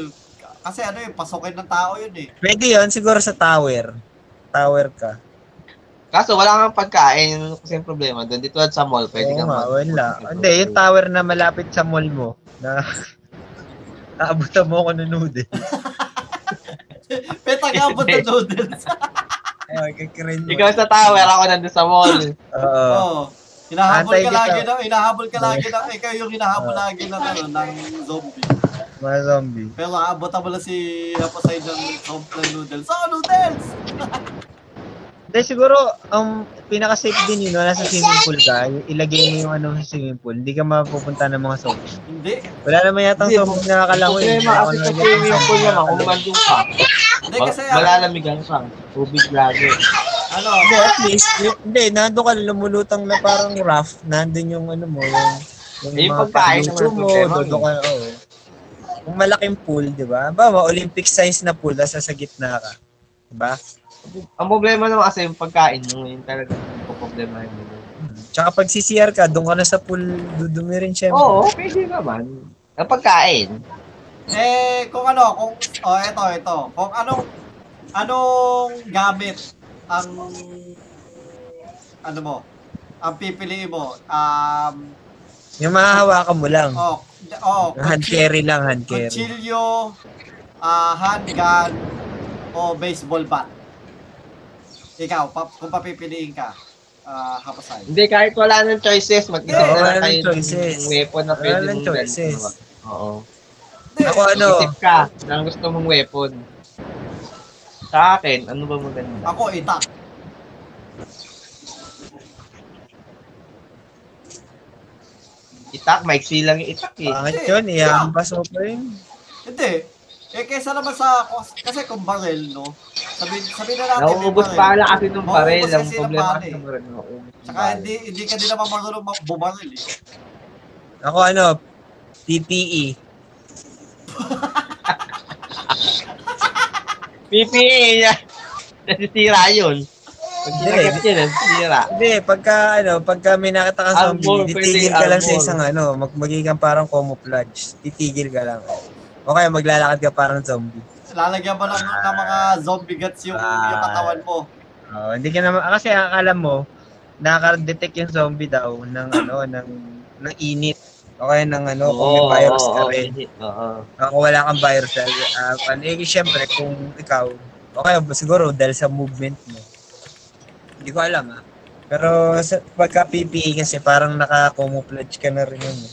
Kasi ano yun, pasukin ng tao yun eh. Pwede yun, siguro sa tower. Tower ka. Kaso wala kang pagkain kasi yung problema doon. Dito sa mall, pwede Oo kang nga, mag- wala. Hindi, yung tower na malapit sa mall mo, na [LAUGHS] naabutan mo ako ng noodle. May tagabot na noodles. [LAUGHS] [LAUGHS] Ay, kikirain mo. Ikaw sa tower, ako nandun sa mall. Oo. Oo. Hinahabol Antay ka kita. lagi ng, hinahabol ka lagi ng, ikaw yung hinahabol lagi ng, ano, ng zombie. Mga zombie. Pero aabot mo lang si Hapasay ng, ng noodles. Oh, noodles! Hindi, siguro, ang pinaka-safe din yun, no, nasa swimming pool ka, yung ilagay mo yung ano sa swimming pool, hindi ka mapupunta ng mga zombie. Hindi. Wala naman yata Hindi, zombie na nakalangoy. Problema kasi sa swimming pool naman, kung nandun ka, Hindi kasi, ma- malalamigan ka. Tubig lagi. ano, Hindi, at least, hindi, nandun ka lumulutang na parang raft, nandun yung ano mo, yung, Eh, yung pagkain paluto naman, mo, problema dodo ka, oo. Kung malaking pool, di ba? Ba, Olympic size na pool, nasa sa gitna ka. Di ba? Ang problema naman kasi yung pagkain mo, yun talaga yung problema mo. Tsaka pag CCR ka, doon ka na sa pool, dudumi rin syempre. Oo, pwede naman. Ang pagkain. Eh, kung ano, kung, oh, eto, eto, kung anong, anong gamit ang, ano mo, ang pipiliin mo, um, Yung mahahawakan mo lang. oh, oh, hand carry lang, hand carry. kutsilyo, ah, handgun, o baseball bat. Ikaw, pa, kung papipiliin ka, ah, hapasay. Hindi, kahit wala nang choices, mag-isa Oo, na wala lang nang kayo choices. ng weapon na Wala pwede mong choices. Oo. Ako ano, Isip ka ng gusto mong weapon. Sa akin, ano ba maganda? Ako, itak. Itak, maiksi lang yung itak eh. pangit yun, ihampas mo pa rin. Hindi. Eh, kesa naman sa, kasi kung barrel, no? Sabi, sabi na natin, may Nauubos barrel. pala kasi nung baril. Ang kasi ng problema kasi ng baril. nauubos Tsaka hindi, hindi ka din naman marunong mag- bumaril eh. Ako ano, PPE. [LAUGHS] PPA niya. Nasisira yun. Pag Hindi. ginagat yun, nasisira. Hindi, pagka ano, pagka may nakita ka zombie, titigil pwede ka lang sa isang ano, mag magiging kang parang camouflage. Titigil ka lang. O kaya maglalakad ka parang zombie. Lalagyan mo ng, ng mga zombie guts yung, Ah. yung katawan mo. Oh, hindi ka naman kasi akala mo nakaka-detect yung zombie daw ng ano ng ng init. O kaya ng ano, kung may virus ka rin. Oo. Ah, kung wala kang virus, uh, ano, eh, syempre, kung ikaw, o kaya siguro dahil sa movement mo. Hindi ko alam ah. Pero sa, pagka PPE kasi parang naka-camouflage ka na rin yun. eh.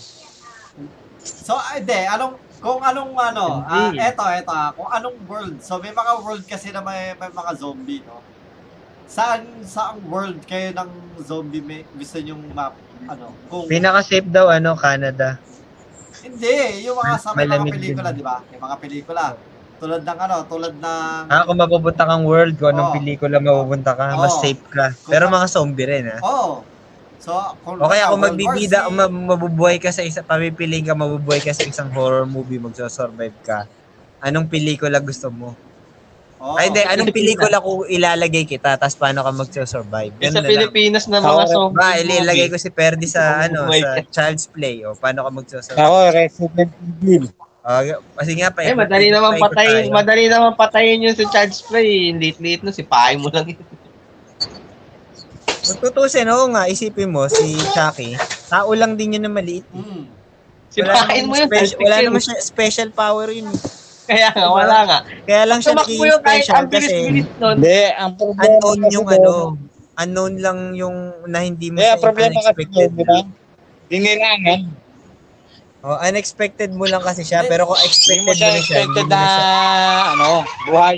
So, hindi, anong, kung anong ano, ah, Hindi. eto, eto, kung anong world. So, may mga world kasi na may, may mga zombie, no? Saan, saang world kayo ng zombie may gusto nyong map, ano, kung, Pinaka-safe daw, ano, Canada. hindi, yung mga sa mga pelikula, di ba? Yung mga pelikula. Tulad ng ano, tulad ng, Ah, kung mapupunta kang world, kung anong Oo. pelikula mapupunta ka, mas Oo. safe ka. Pero mga zombie rin, ah. oh, so, kung, O kaya kung magbibida, kung ma- mabubuhay ka sa isa, pamipiliin ka, mabubuhay ka sa isang horror movie, magsasurvive ka. Anong pelikula gusto mo? Oh, Ay, hindi. Anong pelikula kung ilalagay kita, tapos paano ka magsasurvive? Eh, Ganun sa na lang. Pilipinas na mga Ako, zombie Ba, ilalagay ko si Perdi sa, ano, sa. Child's Play. O, paano ka magsasurvive? Ako, Resident Evil. O, kasi nga pa. Eh, madali naman patayin, madali naman patayin yun sa charge play. Liit-liit no, sipahin mo lang yun. Tutusin, oo nga, isipin mo, si Chucky, tao lang din yun na maliit. mm, Sipahin mo yun. special, wala naman siya special power yun. Kaya nga, wala nga. Kaya lang siya Tumakbo naging yun kahit ang kasi bilis-bilis nun. Hindi, ang problema unknown kasi yung ano, unknown lang yung na hindi mo ang problema kasi unexpected. doon, di ba? Dinilangan. Oh, unexpected mo lang kasi siya, pero kung mo expected siya mo na siya, hindi expected na, ano, buhay.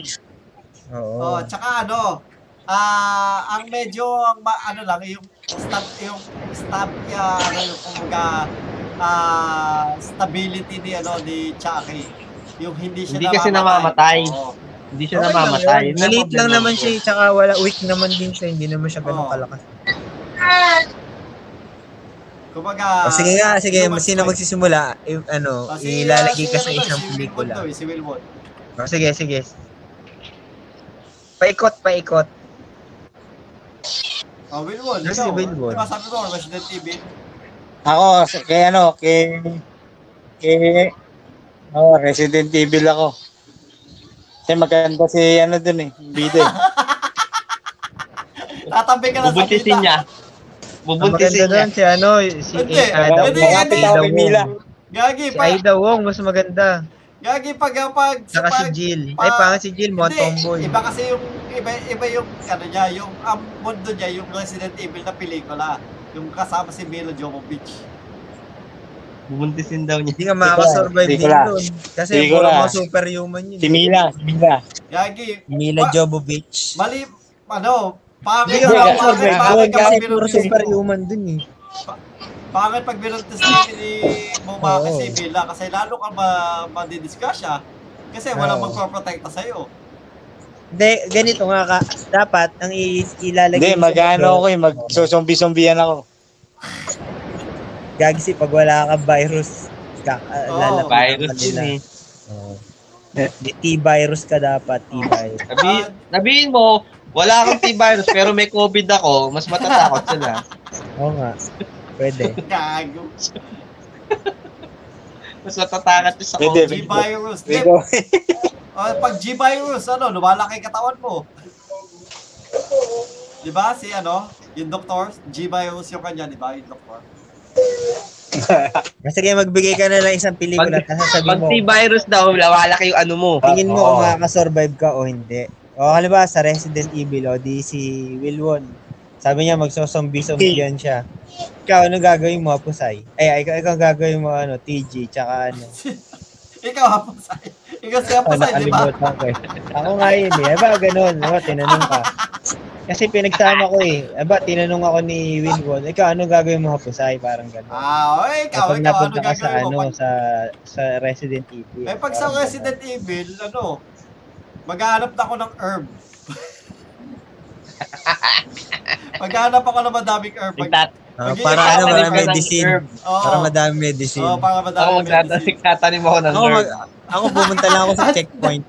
Oo. Oh, tsaka ano, ah, ang medyo ang ano lang yung stab yung stab ya ano yung kumbaga ah, stability ni ano ni Chucky. Yung hindi siya Hindi kasi namamatay. Oo. Hindi siya Okay lang namamatay. lang problema naman ko. siya, eh, tsaka wala, weak naman din siya, hindi naman siya ganun Oo. kalakas. Kumbaga O, sige nga, sige, human sino magsisimula? I- ano, Ah, si, ilalagay ah, ka si sa ano to, isang si pelikula. to, eh, si Wilwood. O, sige, sige. Paikot, paikot. Oh, Wilwood. Yes, ikaw, si Wilwood. Diba sabi mo, Resident Evil? Ako, sa- kay ano, kay, kay, oh, Resident Evil ako. Kasi maganda si, ano dun eh, bida eh. [LAUGHS] Tatabi ka na sa Bubuntisin kita. niya. Ang Bubuntisin maganda niya. doon si ano, si Hindi, Ada hindi, Wong. hindi. Ada Kay Mila. Wong. Gagi, Si pa, Aida Wong, mas maganda. gagi pag, pag, sa Saka si pag, Jill. pa- Ay, pangat si Jill, mga Hindi, tomboy. Iba kasi yung iba iba yung ano niya, yung ang mundo niya, yung Resident Evil na pelikula, yung kasama si Mila Jovovich. Bubuntisin daw niya. Hindi ka makakasurvive din doon. Kasi puro mga superhuman yun. Si Mila, si Mila. Gagi, Mila Ma- Jovovich. mali ano, pangit Hindi ka pangit, makakasurvive pangit doon kasi puro superhuman dun eh. Pangit pag binuntis ni Mumaki Oo. si Mila kasi lalo ka ma madidiscuss siya kasi walang Oo. magpoprotekta sa'yo. Hindi, ganito nga ka. Dapat, ang i- ilalagay Hindi, mag-ano ako eh, mag-zombie-zombian ako. Gagisi, pag wala ka virus, ka, uh, Oo. lalapit Virus ka yun nila. eh. Di T-virus ka dapat, T-virus. [LAUGHS] Sabi, sabihin mo, wala akong T-virus pero may COVID ako, mas matatakot sila. [LAUGHS] Oo nga. Pwede. Gago. [LAUGHS] Mas matatakot sa COVID. G-virus. Oh, pag G-virus, ano, lumalaki katawan mo. Di ba? Si ano, yung doktor, G-virus yung kanya, di ba? Yung doktor. [LAUGHS] Kasi kaya magbigay ka na lang isang pelikula, Pag- tapos sasabihin Pag mo, T-virus daw, lalaki yung ano mo. tingin mo kung makakasurvive ka o hindi. O halimbawa sa Resident Evil, o di si Wilwon, sabi niya magsozombie-zombie siya. Ikaw, ano gagawin mo, Pusay? Ay, ikaw, ikaw gagawin mo, ano, TG, tsaka ano. [LAUGHS] Ikaw, Hapasay. Ikaw si Oh, Hapasay, di ba? eh. Ako nga yun eh. Aba, ganun. Aba, tinanong ka. [LAUGHS] Kasi pinagsama ko eh. Aba, tinanong ako ni Wilwon, ikaw, ano gagawin mo, Hapusay? Parang ganun. Ah, oy, ikaw, Kapag ikaw, ano napunta ka sa gagawin mo? ano, Pag, sa sa Resident Evil. eh, pag sa Resident Evil, ano, maghanap na ako ng herb. [LAUGHS] maghanap ako ng madaming herb. Mag, ganun. Ah, Mag- para ano, Magtatanim para medicine. oh, Para madami medicine. Oh, para Ako madaming magtatanim, medicine. tatanim ako ng Ako, herb. mag, ako pumunta lang ako sa checkpoint.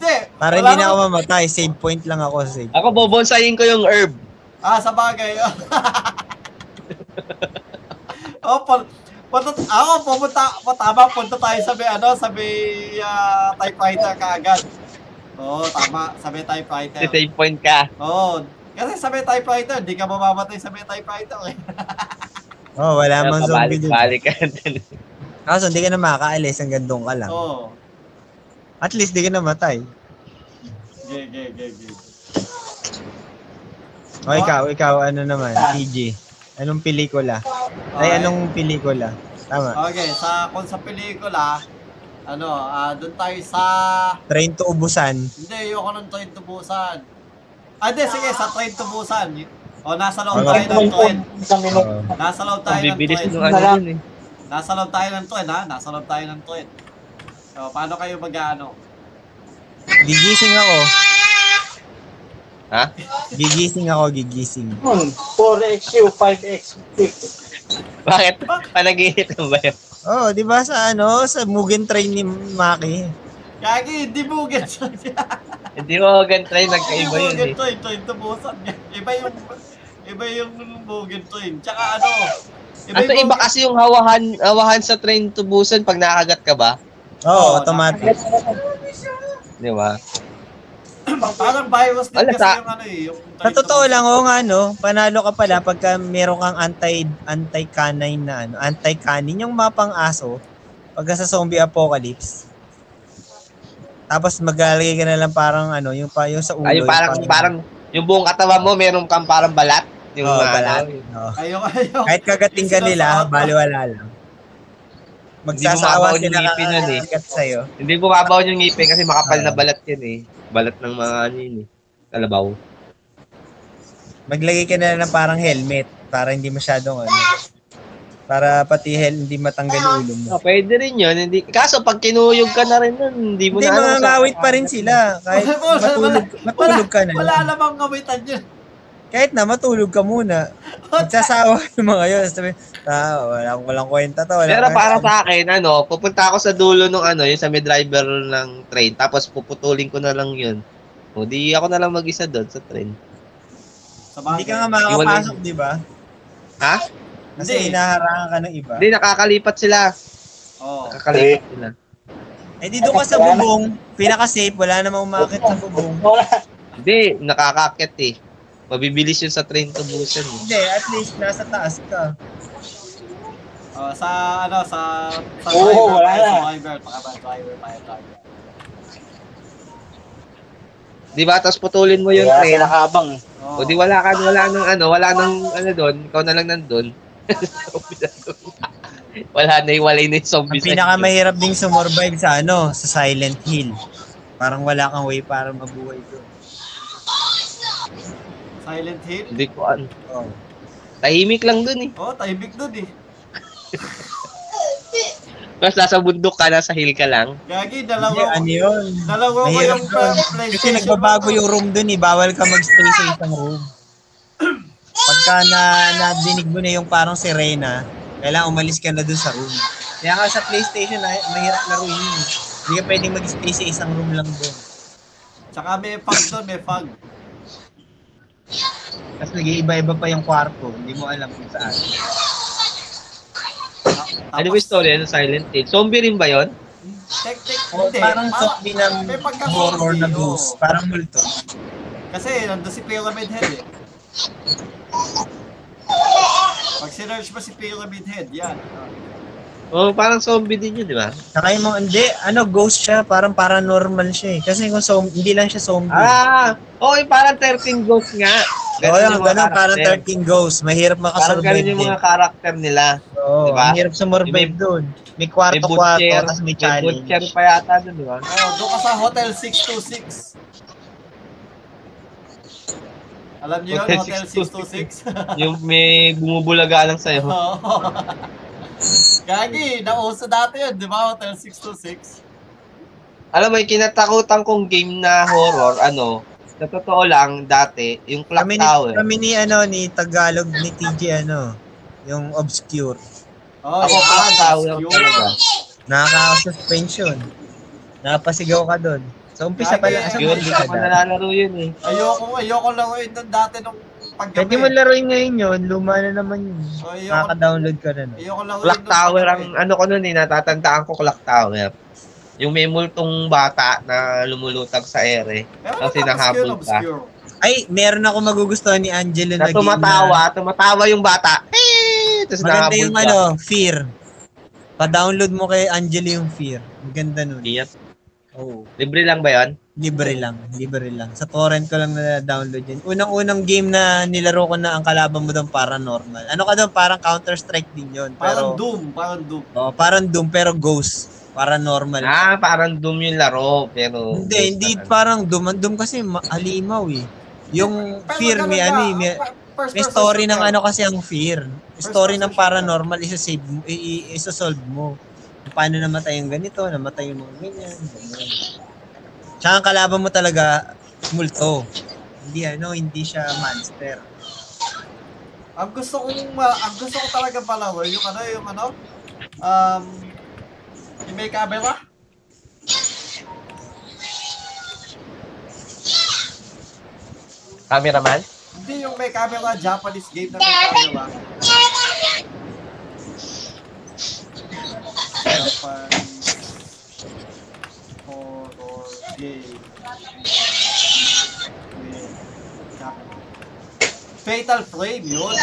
Hindi. Para hindi na ako mamatay. Save point lang ako sa save. Ako, bobonsayin ko yung herb. Ah, sa bagay. [LAUGHS] oh, pun punta, ako, pumunta, po, tama, punta tayo sa may, ano, sa may ah, typewriter kaagad. Oo, oh, tama, sa may typewriter. Save point ka. Oo, kasi sa may typewriter, di ka mamamatay sa may typewriter eh. Oh, wala mang zombie dun. Balik ka. [LAUGHS] Kaso hindi ka na makakaalis hanggang doon ka lang. Oo. At least di ka namatay. Ge, ge, ge, ge. O ikaw, ikaw, ano naman, TG. Anong pelikula? Ay, Okay. anong pelikula? Tama. Okay, sa, kung sa pelikula, ano, ah, doon tayo sa, Train to Ubusan. hindi, ayoko ng train to Busan. Ah, hindi, sige, sa train to Busan. O, nasa loob tayo ng train. Oo. Nasa loob tayo ng bibilis train. nung ano yun eh. Nasa loob tayo ng train, ha? Nasa loob tayo ng train. So, paano kayo mag-ano? Gigising ako. Ha? Gigising ako, gigising. 4XU, 5XU. [LAUGHS] Bakit? Panaginip mo ba yun? Oh, di ba sa ano, sa Mugen Train ni Maki? Kagi, hindi mo get [LAUGHS] Hindi mo gan try nagkaiba yun eh. train, train to Busan. Iba yung, iba yung Mugen train. Tsaka ano, Ang yung iba Mugen- kasi yung hawahan, hawahan sa train to Busan pag nakagat ka ba? Oo, Oo, automatic. Di ba? Parang virus din Wala kasi sa- yung ano eh. Yung Sa to totoo lang, oo nga, no? Panalo ka pala pagka meron kang anti, anti-canine na, ano, anti-canine, yung mapang aso, pagka sa zombie apocalypse. Tapos maglalagay ka na lang parang ano, yung pa yung sa ulo. Ay, yung parang, parang, yung buong katawan mo, meron kang parang balat. Yung oh, ano, balat. Oo. Ayoko, ayoko. Kahit kagating ka Yung nila, baliwala lang. Magsasawa bumabaon yung sila ngipin nun eh. sa'yo. Hindi bumabaw yung ngipin kasi makapal na Ah. balat yan eh. Balat ng mga ano yun eh. Kalabaw. Maglagay ka na lang ng parang helmet para hindi masyadong ano. Para pati hel hindi matanggal yung ulo mo. Oh, pwede rin yun. Hindi, kaso pag kinuyog ka na rin nun, hindi mo Hindi, na alam mga kung ngawit pa rin sila. Kahit Wala, [LAUGHS] wala, matulog, matulog ka na Wala namang ngawitan yun. Kahit na matulog ka muna. [LAUGHS] Magsasawa yung mga yun. Sabi, ah, walang, walang kwenta to. Walang Pero kwenta. para sa akin, ano, pupunta ako sa dulo ng ano, yung sa may driver ng train, tapos puputulin ko na lang yun. O di ako na lang mag-isa doon sa train. Sa Hindi ka nga makakapasok, di ba? Ha? Kasi Hindi. inaharangan ka ng iba. Hindi, nakakalipat sila. Oo. Nakakalipat sila. Eh, di doon ka sa bubong. Pinaka-safe. Wala namang umakit sa bubong. Hindi, nakakakit eh. Mabibilis yun sa train to Busan eh. Hindi, at least nasa taas ka. Oh, sa ano sa sa Oo, driver, wala na. sa driver, baka ba driver. Di ba? Tapos putulin mo yung train. sila kabang. Oh. O di wala ka, wala nang ano, wala nang ano doon. Ikaw na lang nandun. [LAUGHS] Wala na, iwalay na yung zombie Ang pinakamahirap ding sumurvive sa ano, sa Silent Hill. Parang wala kang way para mabuhay doon. Silent Hill. Hindi ko ano. Oh. Tahimik lang dun eh. Oh, tahimik dun eh. [LAUGHS] Tapos nasa bundok ka, nasa hill ka lang. Gagi, Hindi, dalawa ano yun? Dalawa ko yung. PlayStation. Kasi nagbabago yung room doon eh. Bawal ka magstay sa isang room. [CLEARS THROAT] Pagka na nadinig mo na yung parang sirena, kailangan umalis ka na doon sa room. Kaya nga sa PlayStation, ah, mahirap laruin yun. eh. Hindi ka pwedeng mag-stay sa isang room lang doon. Tsaka may fog dun, may fog. Tapos nag-iiba-iba pa yung kwarto. Hindi mo alam kung saan. Ta- Ano yung story ng Silent Hill? Zombie rin ba yon? Tek, tek, O, hindi. parang Para- zombie ng may horror na zombie, ghost. oo. Parang multo. Kasi nandun si Pyramid Head eh. Pag sinerge mo si Pyramid Head, yan. Oh, parang zombie din yun, di ba? Saka yung mga, hindi, ano, ghost siya. Parang paranormal siya eh. Kasi kung zom- hindi lang siya zombie. Ah, okay, parang 13 ghosts nga. Oo, yan, yung mga ganun, parang karakter. 13 ghosts. Mahirap Parang makasurvive ganun yung mga karakter nila. Oo, diba? ang hirap sumurvive May- doon. May May kwarto-kwarto, tapos may may challenge. butcher pa yata dun, di ba? Oh, doon ka sa Hotel 626. Alam niyo yun, Hotel Hotel 626? yung may bumubulaga lang sa'yo. [LAUGHS] Oo. Gagi, nauso dati yun, di ba? Hotel 626. Alam mo, yung kinatakutan kong game na horror, ano, sa totoo lang, dati, yung Clock Kami ni, Tower. kami ni, ano, ni Tagalog, ni TJ, ano, yung Obscure. Oh, Ako, Clock Tower yun. talaga. Nakaka-suspension. Napasigaw ka doon. Sa umpisa pa lang, Yun, umpisa hindi ka dati. nalalaro yun eh. Ayoko, ayoko lang yun nung dati nung paggabi. Pwede mo laruin ngayon yun, luma na naman yun. Ayoko, Nakaka-download ka na nun. ayoko lang Clock Tower ang ano ko nun eh, natatandaan ko Clock Tower. Yung may multong bata na lumulutag sa ere. kasi nahabol ka. Ay, meron ako magugustuhan ni Angelo Na na tumatawa, tumatawa yung bata. Eh! Tapos Maganda yung ka. ano, Fear. Pa-download mo kay Angelo yung Fear. Maganda nun. Yes. Oh. Libre lang ba yun? Libre lang, libre lang. Sa torrent ko lang na-download yun. Unang-unang game na nilaro ko na ang kalaban mo doon paranormal. Ano ka doon? Parang Counter-Strike din yun. Parang Pero, Doom, parang Doom. oh, parang Doom, pero Ghost. Paranormal. Ah, parang Doom yung laro. Pero... Hindi, hindi parang Doom. Ang Doom kasi ma- halimaw eh. Yung Pero Fear, may ano eh, may, first may story ng ano kasi ang Fear. Story ng paranormal, isa-save mo, isa-solve mo. Paano namatay yung ganito, namatay yung mga ganyan, ganyan. Tsaka ang kalaban mo talaga, multo. Hindi ano, hindi siya monster. Ang gusto kong ma- ang gusto ko talaga palaro yung ano yung ano um yung may camera. Cameraman? Hindi yung may camera Japanese game na may camera. Japanese horror game. with camera. Fatal Frame yun.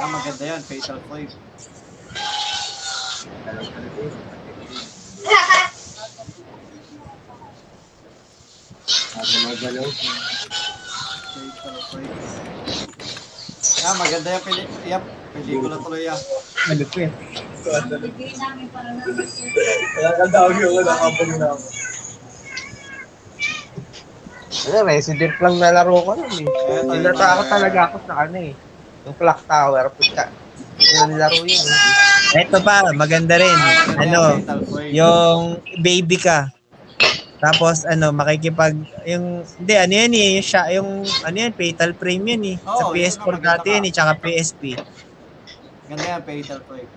Ah, maganda yan, Fatal Frame. Fatal Frame. Ah, maganda yan, pili, yep, pelikula tuloy yan. Malupit. Bigay namin para na Kaya kadawag yung nakapag na ako. Ano, resident lang na laro ko nun eh. Eto, yung Tinatako mga- talaga ako sa ano eh. Yung clock tower. Puta. Ko nilaro yun. eh. Ito pa, maganda rin. Ano, Fatal Frame. yung baby ka. Tapos ano, makikipag yung hindi ano yan eh, yung, siya, yung ano yan, fatal frame yan eh. sa Oo, yun PS4 ang maganda dati yan eh, tsaka PSP. Ganda yan, Fatal Frame.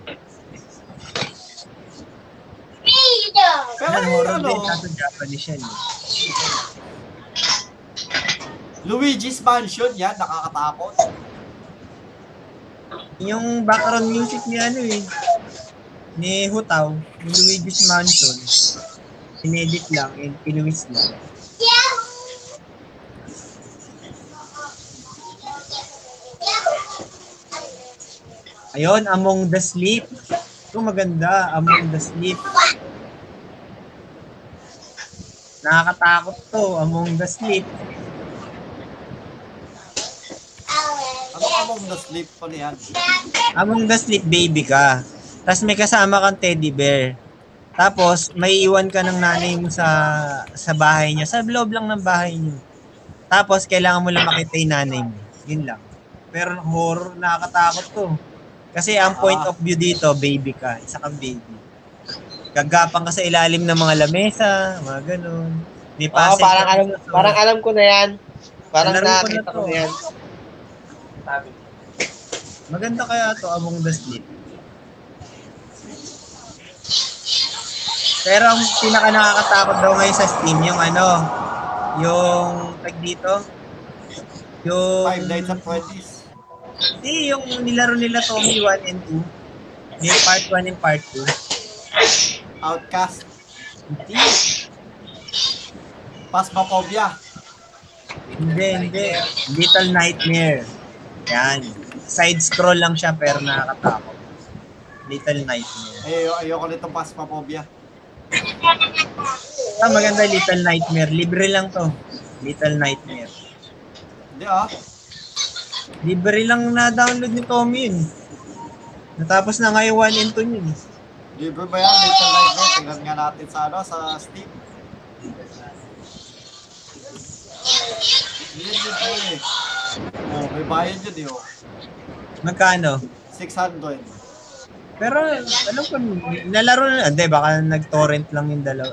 Pero yung ano, kaso Japanese yan eh. Luigi's Mansion yan, nakakatakot. Yung background music ni ano eh, ni Hutaw, ni Luigi's Mansion. Sinedit lang, and pinuwis lang. Ayun, Among the Sleep. Ito maganda, Among the Sleep. Nakakatakot to, Among the Sleep. Ano among the sleep pa niyan? Among the Sleep, baby ka. Tapos may kasama kang teddy bear. Tapos, may iwan ka ng nanay mo sa sa bahay niya. Sa loob lang ng bahay niyo. Tapos, kailangan mo lang makita yung nanay mo. Yun lang. Pero horror, nakakatakot to. Kasi ang point Ah. of view dito, baby ka. Isa kang baby. Gagapang ka sa ilalim ng mga lamesa, mga ganun. May Oo, parang alam, parang alam ko na yan. Parang Nalaro ko na nakita ko to. na yan. Maganda kaya to Among the Sleep. Pero ang pinaka nakakatakot daw ngayon sa Steam yung ano, yung tag dito, yung Five Nights at Freddy's. Hindi, yung nilaro nila Tommy 1 and 2. May part 1 and part 2. Outcast. Hindi, Phasmophobia. hindi, hindi. Little Nightmare. Yan. Side scroll lang siya pero nakakatakot. Little Nightmare. Ay, ayo- ayoko nitong Phasmophobia. Ah, maganda Little Nightmare. Libre lang to. Little Nightmare. Hindi ah. Libre lang na-download ni Tommy yun. Natapos na nga yung 1 and 2 yun. Libre ba yan? Little Nightmare. Tingnan nga natin sa ano, sa Steam. Hindi libre eh. Oh, may bayad yun eh oh. Magkano? 600. Pero alam ko, nalaro na, hindi, baka nag-torrent lang yung dalawa.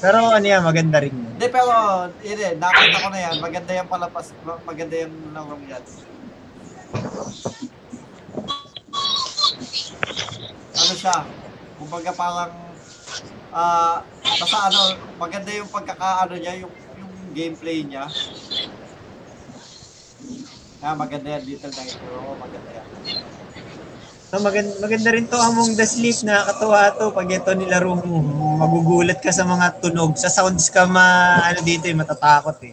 Pero ano yan, maganda rin yun. Hindi pero, hindi, nakita ko na yan. Maganda yan palapas. Maganda yung larong yan. Ano siya? Kumbaga parang, ah, basta ano, maganda yung pagkakaano niya, yung, yung gameplay niya. Ah, maganda yan, Little Nightmare. Oo, maganda yan. So maganda, maganda rin to Among the Sleep, nakakatuwa to pag ito nilaro mo. Magugulat ka sa mga tunog. Sa sounds ka ma, ano dito eh, matatakot eh.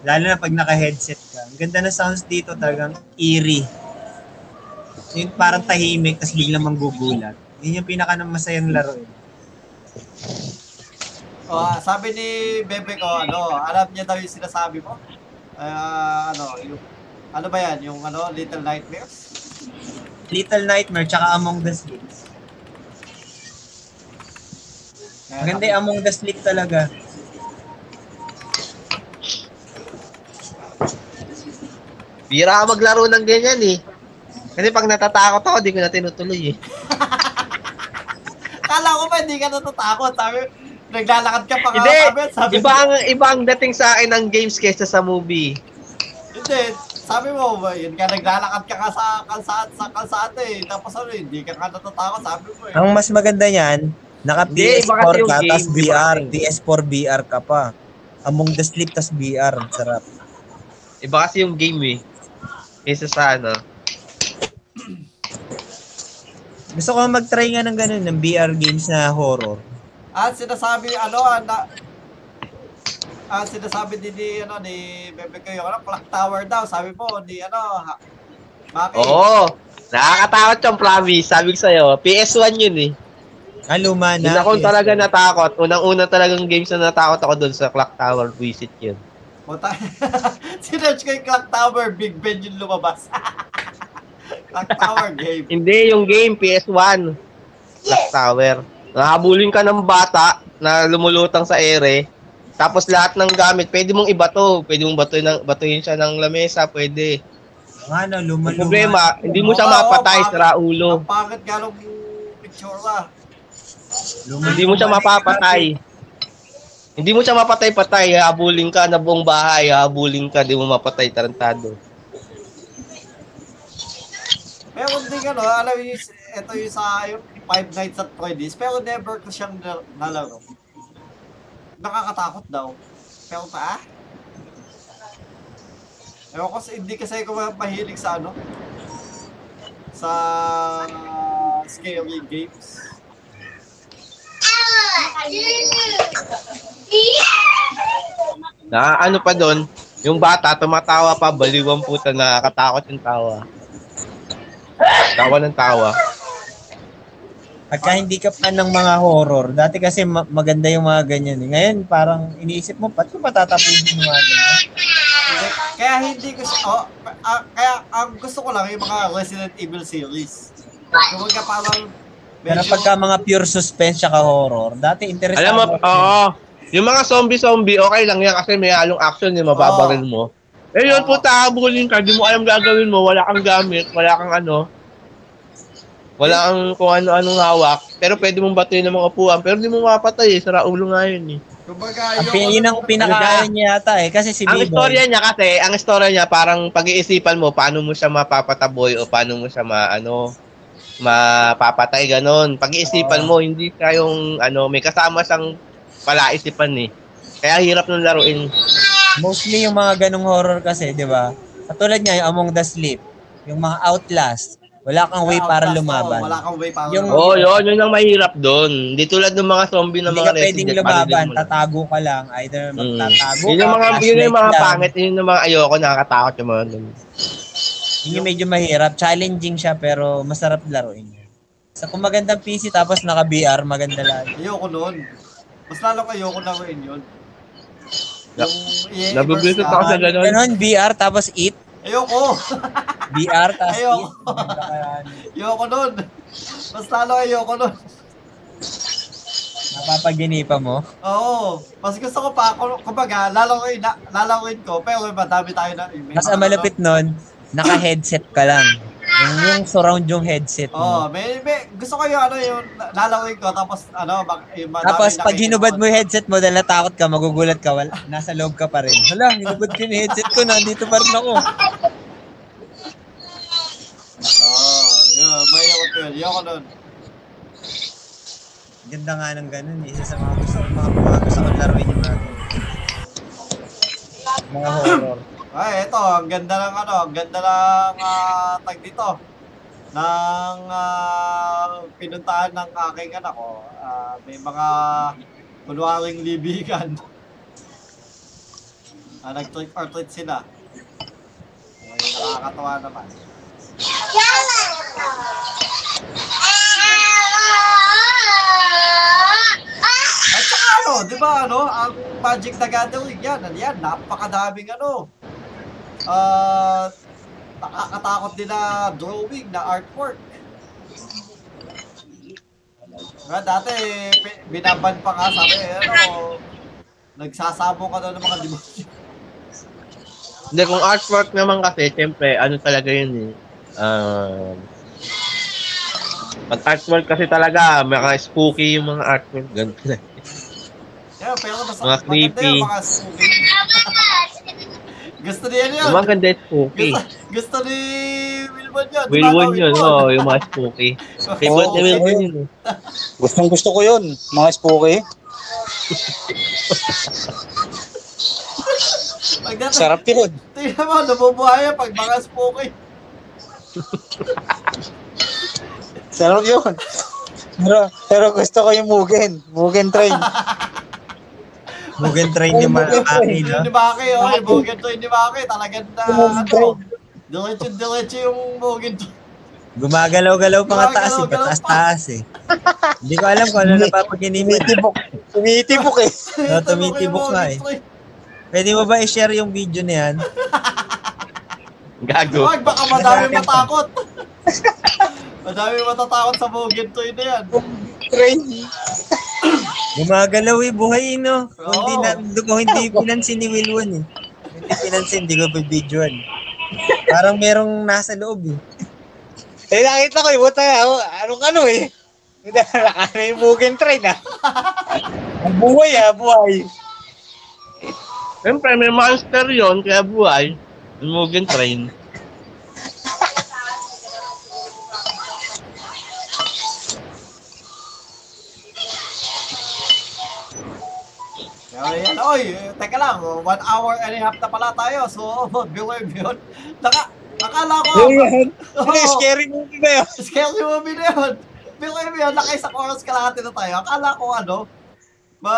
Lalo na pag naka-headset ka. Ang ganda na sounds dito talagang eerie. Yung parang tahimik, tapos biglang manggugulat. Yun yung pinaka ng masayang laro eh. Oh, ah, sabi ni Bebe ko, ano, alam niya daw yung sinasabi mo? Ah, ano, yung, ano ba yan? Yung ano, Little Nightmares? Little Nightmare, tsaka Among the Sleep. Kaya Maganda yung Among the Sleep talaga. Bira ako maglaro ng ganyan eh. Kasi pag natatakot ako, di ko na tinutuloy eh. [LAUGHS] Kala ko ba hindi ka natatakot? Sabi, naglalakad ka pa nga. Hindi! Sabi, sabi, Iba ang, iba ang dating sa akin ng games kaysa sa movie. Hindi, sabi mo, ba, yun ka, naglalakad ka nga sa kalsada, sa kalsada eh. Tapos ano, hindi ka nga natatakot, sabi mo eh. Ang mas maganda niyan, naka Hindi, iba kasi PS4 yung ka, tas VR, kasi. PS4 VR ka pa. Among the Sleep, tas VR, ang sarap. Iba kasi yung game eh. Kaysa sa ano. Gusto ko mag-try nga ng ganun, ng VR games na horror. At sinasabi, ano, ah, na, ah, sinasabi din ni, ano, ni Bebe ko yung, ano, clock tower daw. Sabi po, ni, ano, ha, Maki. Oo! Nakakatakot yung promise. Sabi ko sa'yo, PS1 yun eh. Ah, luma na. ako PS4. talaga natakot. Unang-una talagang games na natakot ako doon sa Clock Tower Visit yun. Puta. [LAUGHS] Sinerch ko yung clock tower, Big Ben yung lumabas. [LAUGHS] Clock Tower game. Hindi, yung game, PS1. Clock Tower. Nahabulin ka ng bata na lumulutang sa ere. Tapos lahat ng gamit, pwede mong ibato. Pwede mong batuin, ng, batuin siya ng lamesa, pwede. Ang ano, Ang luma-luma. problema, hindi mo siya mapatay, bakit? sira ulo. Ang pangit nga nung picture luma Hindi mo siya mapapatay. Hindi mo siya mapatay-patay, habulin ka na buong bahay, habulin ka, di mo mapatay, tarantado. Pero hindi ano, alam mo ito yung sa yung Five Nights at Freddy's, pero never ko siyang na- nalaro. Nakakatakot daw. Pero pa, ah? Ewan ko, hindi kasi ako mahilig sa ano, sa scary games. Na ano pa doon, yung bata tumatawa pa, baliwang puta, nakakatakot yung tawa. Tawa ng tawa. Pagka hindi ka fan ng mga horror, dati kasi ma- maganda yung mga ganyan. eh. Ngayon, parang iniisip mo, ba't ko patatapusin yung mga ganyan? Kaya hindi ko siya, oh, ah, kaya ang gusto ko lang yung mga Resident Evil series. Yung mga parang Pero pagka mga pure suspense tsaka horror, dati interesado Alam mo, oo. Yung mga zombie-zombie, okay lang yan kasi may halong action yung mababaril mo. Eh yun, Oo. puta, habulin ka, di mo alam gagawin mo, wala kang gamit, wala kang ano, wala kang kung ano-anong hawak, pero pwede mong batuin ng mga upuan, pero di mo mapatay eh, sara ulo nga yun eh. Kumbaga, Ang pin- yun ang pinakaayaw niya yata eh. Kasi si Ang istorya niya kasi, ang istorya niya parang pag-iisipan mo paano mo siya mapapataboy o paano mo siya ma ano mapapatay ganon. Pag-iisipan mo hindi siya yung ano may kasama siyang palaisipan eh. Kaya hirap nung laruin. mostly yung mga ganong horror kasi, di ba? Katulad niya, yung Among the Sleep, yung mga Outlast, wala kang way para lumaban. oo, wala kang way para Yung- lumaban. Oo, oh, yun, yun ang mahirap doon. Hindi tulad ng mga zombie na Hindi mga ka pwedeng Resident, lumaban, panunin mo lang. tatago ka lang. Either Mm. magtatago Yun yung ka, mga, yun yung mga lang. pangit, yun yung mga ayoko, nakakatakot yung mga ganun. Yun yung medyo mahirap. Challenging siya pero masarap laruin. Sa kung magandang PC tapos naka-VR, maganda lang. Ayoko nun. Mas lalo ayoko na rin yun. Na- Yung Nabibisit ka. ako sa ganun. Ganon, VR tapos eat. Ayoko. [LAUGHS] VR tapos Ayoko. ano. Ayoko nun. Mas lalo ayoko nun. Napapaginipa mo. Oo. Mas gusto ko pa, kumbaga, lalaroin, na, lalaroin ko, pero madami tayo na. Mas ang malapit nun, naka-headset ka lang. Yung, yung surround yung headset ano. Oo, mo. may, may, gusto ko yung ano, yung lalaroin ko, tapos ano, bak, yung Tapos pag hinubad mo yung headset mo dahil natakot ka, magugulat ka, wala, nasa loob ka pa rin. Hala, hinubad ko yung headset ko, nandito pa rin ako. Oo, yun, yun. Ayoko nun. Ganda nga ng ganun, eh. isa sa mga gusto, mga, mga gusto kong laruin yung mga. Mga horror. Ay, eto, ang ganda ng ano, ang ganda ng ah, tag dito. Ng ah, pinuntahan ng aking anak ko. Ah, may mga kunwaring libigan. Ah, nag-trick or treat sila. Ay, nakakatawa naman. At saka ano, di ba ano, ang Magic the Gathering yan, ano yan, napakadaming ano, ah, nakakatakot din na drawing, na artwork. Diba, dati, binaban pa nga, sabi, ano, nagsasabong ka daw ng mga [LAUGHS] demonyo. Hindi, kung artwork naman kasi, syempre, ano talaga yun eh. Um, pag artwork kasi talaga, mga spooky yung mga artwork. Ganun na. Yeah, pero mas Mga creepy. yung mga spooky. [LAUGHS] Gusto niya yun. Yung mga ganda yung spooky. Gusto, gusto ni Wilbon yun. no, yun, Wilbon? oh, yung mga spooky. Favorite ni Oo, Wilwon oo. yun. Gustong gusto ko yun, mga spooky. Sarap yun. tingnan mo, nabubuhay yan pag mga spooky. Sarap yun. Pero, pero gusto ko yung Mugen. Mugen train. Mugen train ni Malaki, no? Yung ni Maki, oh, yung Mugen Train ni Maki, talagang na, ano, diretso-diretso yung Mugen Train. Gumagalaw-galaw pa nga taas, eh. Gumagalaw-galaw pa. Pataas, eh. Hindi ko alam kung ano napapaginipan. Tumitibok. Tumitibok eh. No, tumitibok nga, eh. Pwede mo ba i-share yung video na yan? [LAUGHS] Gago. Huwag, baka madami matakot. [LAUGHS] Madami matatakot sa Mugen Toy na yan. Train. Gumagalaw eh, buhay no. Kung hindi, Oo. na, kung hindi pinansin ni Wilwon eh. Kung hindi pinansin, hindi ko bibidyoan. Parang merong nasa loob eh. Eh, nakita ko, ibuta ako, anong ano eh. Hindi, nakano yung Mugen Train ah. Ang buhay ah, buhay. Siyempre, may monster yon kaya buhay. Mugen Train. Kaya yan, oy, teka lang, one hour and a half na pala tayo. So, [LAUGHS] believe yun. Naka, akala ko, Yun, yun. Scary movie ba yun? scary movie na yun. Believe yun, naka isang oras kalahati na tayo. Akala ko ano, ma,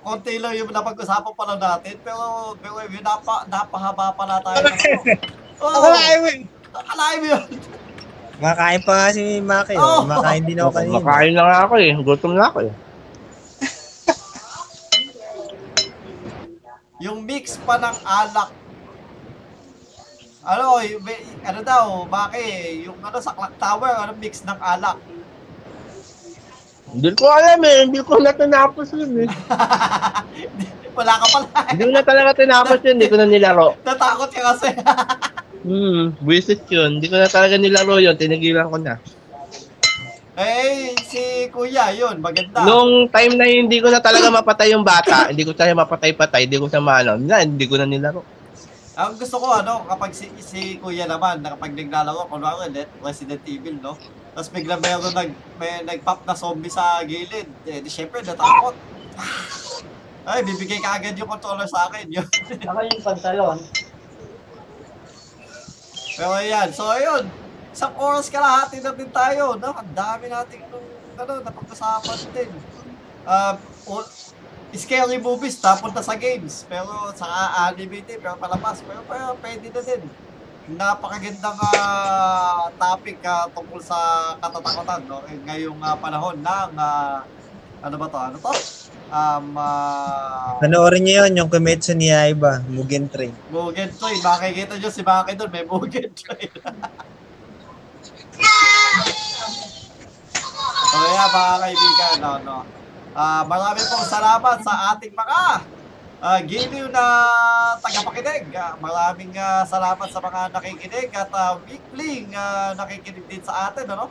konti lang yung napag-usapan pala natin. Pero, believe yun, napa, napahaba pala tayo. Oo, Akalain mo eh. akalain mo yun. Makain pa nga si Maki. Oh. Makain din ako kanina. Makain na nga ako eh. Gutom na ako eh. [LAUGHS] Yung mix pa ng alak. Ano, yung, ano daw, Maki, yung ano sa clock tower, ano mix ng alak. Hindi ko alam eh. Hindi ko na tinapos yun eh. [LAUGHS] Wala ka pala. Hindi ko na talaga tinapos yun. Hindi ko na nilaro. Natakot ka kasi. [LAUGHS] Hmm, buwisit yun. Hindi ko na talaga nilaro yun. Tinigilan ko na. eh, si Kuya, yun, maganda. Nung time na yun, hindi ko na talaga mapatay yung bata. hindi ko siya mapatay-patay. Hindi ko siya maano. Na, hindi ko na nilaro. Ang gusto ko, ano, kapag si, si Kuya naman, na kapag naglalaro, kunwari, Re- Resident Evil, no? Tapos bigla mayroon nag, may nag-pop na zombie sa gilid. Eh, di syempre, natakot. [LAUGHS] Ay, bibigay ka agad yung controller sa akin. Yun. [LAUGHS] Ako yung pantalon. Pero ayan, so ayun. Isang oras kalahati na din tayo. No? Ang dami natin nung, ano, napag-usapan din. O- scary movies, napunta sa games. Pero sa anime din, pero palabas. Pero, pero pwede na din. Napakagandang ah, topic ah, tungkol sa katatakutan no? Eh, ngayong ah, panahon ng ah, ano ba to? Ano to? Um, ah, Panoorin niyo yun, yung Kimetsu ni Yaiba, Mugen Train. Mugen Train. Makikita nyo si Maki doon, may Mugen Train. [LAUGHS] so yeah, mga kaibigan, no, no. Ah, marami pong salamat sa ating mga ah, giliw na tagapakinig. Ah, maraming ah, salamat sa mga nakikinig at uh, weekly ah, nakikinig din sa atin, ano?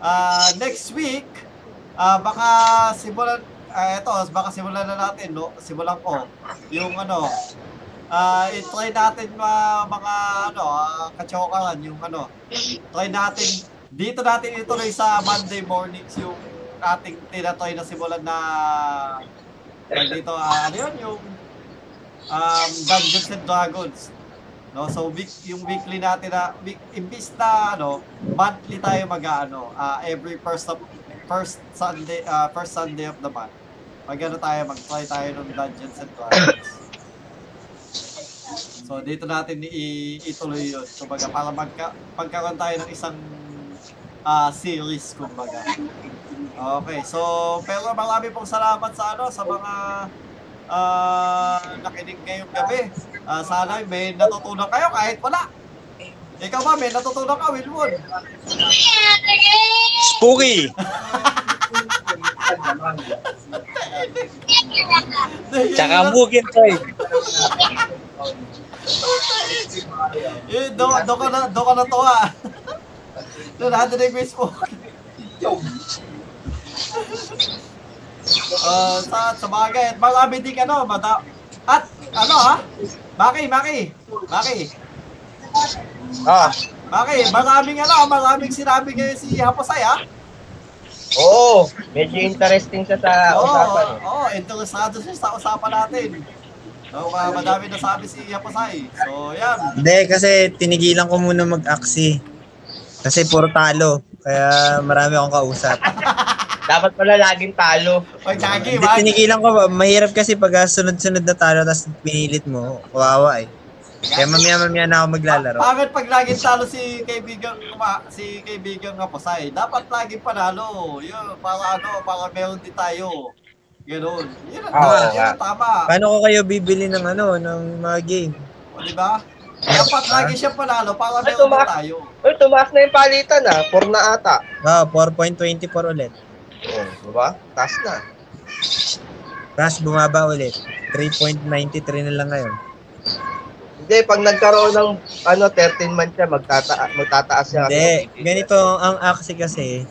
Ah, next week, ah, baka simulan, ah, eto, baka simulan na natin, no? Simulan ko yung ano, Ah, i-try natin mga mga ano, uh, kachokaran yung ano. Try natin dito natin ituloy sa Monday mornings yung ating tinatry na simulan na dito ah, ano yun yung um, Dungeons and Dragons. No, so week, yung weekly natin na week, imbis na ano, monthly tayo mag ano, ah, every first of, first Sunday ah, first Sunday of the month. Mag ano tayo, mag-try tayo ng Dungeons and Dragons. So dito natin i- ituloy yun. Kumbaga para magka pagkaroon tayo ng isang ah, series kumbaga. Okay, so pero marami pong salamat sa ano sa mga ah, nakinig ngayong gabi. Ah, sana may natutunan kayo kahit wala. Ikaw ba, may natutunan ka, Wilwood? Spooky. Tsaka Mugen Train. Eh, do, do ka na, do ka na to ah. Doon natin na yung Facebook. Uh, sa, sa bagay, at marami din ano, mata, at ano ha? Maki, Maki, Maki, Ah, Maki, maraming ano, maraming sinabi kayo si Haposay ha? Oo. medyo interesting siya sa Oo, usapan eh. oo, interesado siya sa usapan natin. So, ma- madami na sabi si Haposay. So, yan. Hindi, kasi tinigilan ko muna mag-aksi. Kasi puro talo. Kaya marami akong kausap. [LAUGHS] Dapat pala laging talo. Pag Chagi, Hindi, tinigilan ko. Mahirap kasi pag ah, sunod-sunod na talo tapos pinilit mo. Kawawa eh. Kaya mamaya-mamaya na ako maglalaro. Bakit pag laging talo si kaibigan kuma, si kaibigan nga Posay, dapat laging panalo. Yun, para ano, para meron din tayo. Ganun. Yun ang tama, yun ang tama. Paano ko kayo bibili ng ano, ng mga game? O, di ba? Dapat lagi siya panalo para meron na tayo. Uy, tumaas na yung palitan ah. 4 na ata. Ah, 4.24 ulit. Oh, diba? Taas na. Tapos bumaba ulit. 3.93 na lang ngayon. Hindi, pag nagkaroon ng ano, 13 man siya, magtata magtataas siya. Hindi, ganito ang aksi kasi,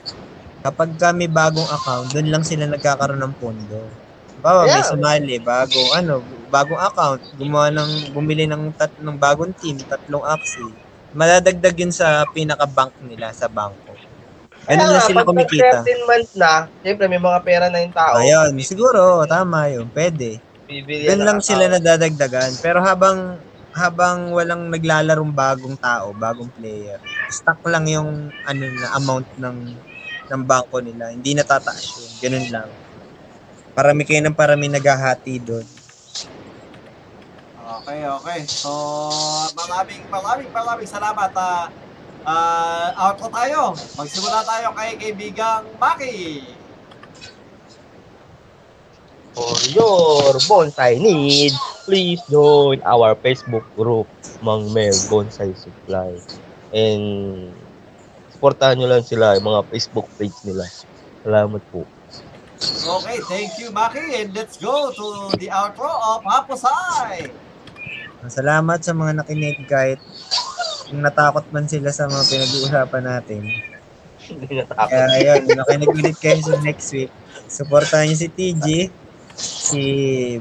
kapag kami bagong account, doon lang sila nagkakaroon ng pondo. Bawa, may Yeah. sumali, bagong ano, bagong account, gumawa ng, bumili ng, tat, ng bagong team, tatlong aksi. Madadagdag yun sa pinaka-bank nila, sa bangko. Ganun lang sila kumikita. 13 months na, siyempre may mga pera na yung tao. Ayun, siguro, tama yun, pwede. Bibili Doon ng lang sila account. nadadagdagan. Pero habang habang walang naglalarong bagong tao, bagong player, stuck lang yung ano na amount ng ng bangko nila. Hindi natataas yun. Ganun lang. Parami kayo ng parami naghahati doon. Okay, okay. So, maraming, maraming, maraming salamat. Ah, ah, outro tayo. Magsimula tayo kay kaibigang Maki. For your bonsai needs, please join our Facebook group, Mang Mel Bonsai Supply. And supportahan nyo lang sila, yung mga Facebook page nila. Salamat po. Okay, thank you, Maki. And let's go to the outro of Haposay. Salamat sa mga nakinig kahit kung natakot man sila sa mga pinag-uusapan natin. Hindi natakot. Kaya ayun, nakinig ulit kayo sa next week. Supportahan niyo si TG, si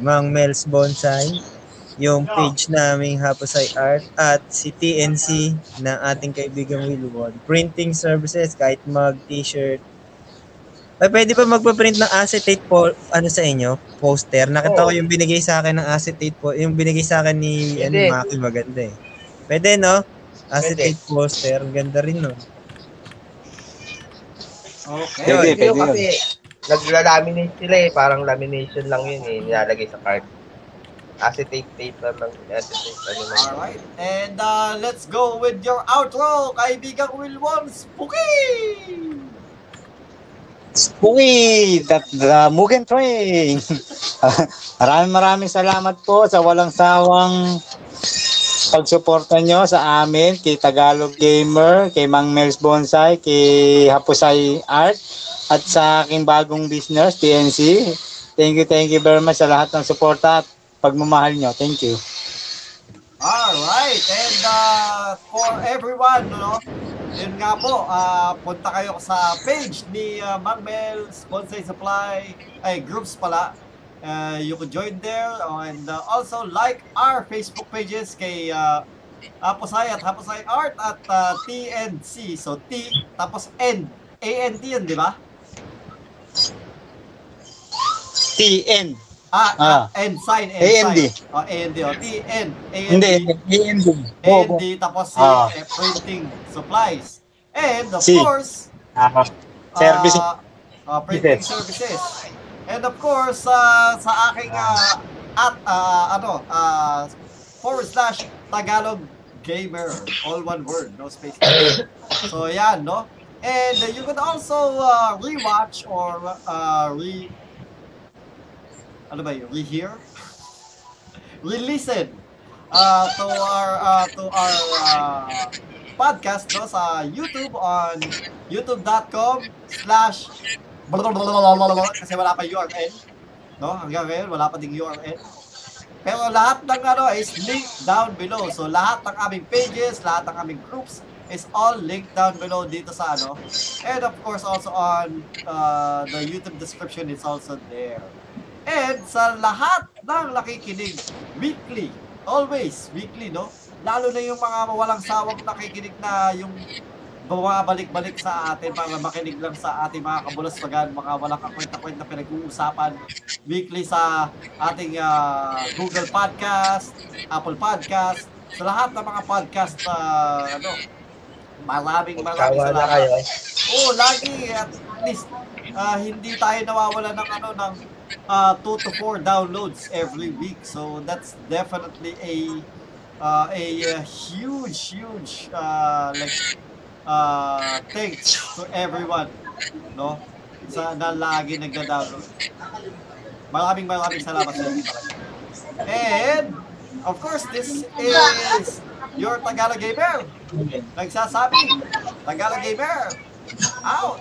Mang Mel's Bonsai, yung page naming Haposay Art, at si TNC ng ating kaibigang Wilwon. Printing services, kahit mag t-shirt. Ay, pwede pa magpa-print ng acetate po, ano sa inyo? Poster. Nakita ko Oo. yung binigay sa akin ng acetate po, yung binigay sa akin ni ano. Maki, maganda eh. Pwede, no? Acetate poster, ang ganda rin, no? Okay. Pwede, Yun, yun pwede kasi nagla-laminate sila eh. Parang lamination lang yun eh. Nilalagay sa card. Acetate paper lang. Acetate ano lang. Alright. And uh, let's go with your outro, kaibigang Wilwon Spooky! Spooky, that the Mugen Train. [LAUGHS] maraming maraming salamat po sa walang sawang pagsuporta nyo sa amin, kay Tagalog Gamer, kay Mang Mel's Bonsai, kay Hapusay Art, at sa aking bagong business, TNC. Thank you, thank you very much sa lahat ng suporta at pagmamahal nyo. Thank you. Alright. And uh, for everyone, no, yun nga po, ah, punta kayo sa page ni uh, Mang Mel's Bonsai Supply, ay groups pala. Uh, you can join there and uh, also like our Facebook pages kay uh, Haposay at Haposay Art at uh, TNC. So T tapos N. A-N-T yun, di ba? TN. Ah, Ah. ah. N sign, N A-N-D. sign. Oh, A-N-D. Oh, T-N. A-N-D. Hindi. Oo, And tapos si Ah. eh, printing supplies. And of Si. course, Ah, Service. uh, uh, printing services. And of course, uh, sa aking uh, at uh, ano, uh, forward slash Tagalog Gamer. All one word, no space. so yan, no? And uh, you can also uh, rewatch or uh, re ano ba yun? Rehear? [LAUGHS] Re-listen uh, to our uh, to our uh, podcast no sa YouTube on youtube.com slash kasi wala pa URL no? Hanggang ngayon wala pa ding URL pero lahat ng ano is linked down below. So lahat ng aming pages lahat ng aming groups is all linked down below dito sa ano. And of course also on uh, the YouTube description is also there. And sa lahat ng nakikinig weekly always weekly no? Lalo na yung mga walang sawang nakikinig na yung bumabalik-balik sa atin para makinig lang sa ating mga kabulaswagan, mga walang kakwenta-kwenta na pinag-uusapan weekly sa ating ah, Google Podcast, Apple Podcast, sa lahat ng mga podcast na ano, maraming maraming Tawa na salamat. kayo. Oo, lagi at least ah, hindi tayo nawawala ng ano ng 2 to 4 downloads every week. So that's definitely a uh, a uh, huge huge uh, like uh, thanks to everyone no sa na lagi nagda-download. Maraming maraming salamat sa inyo. And of course this is your Tagalog Gamer. Nagsasabi, Tagalog Gamer, out.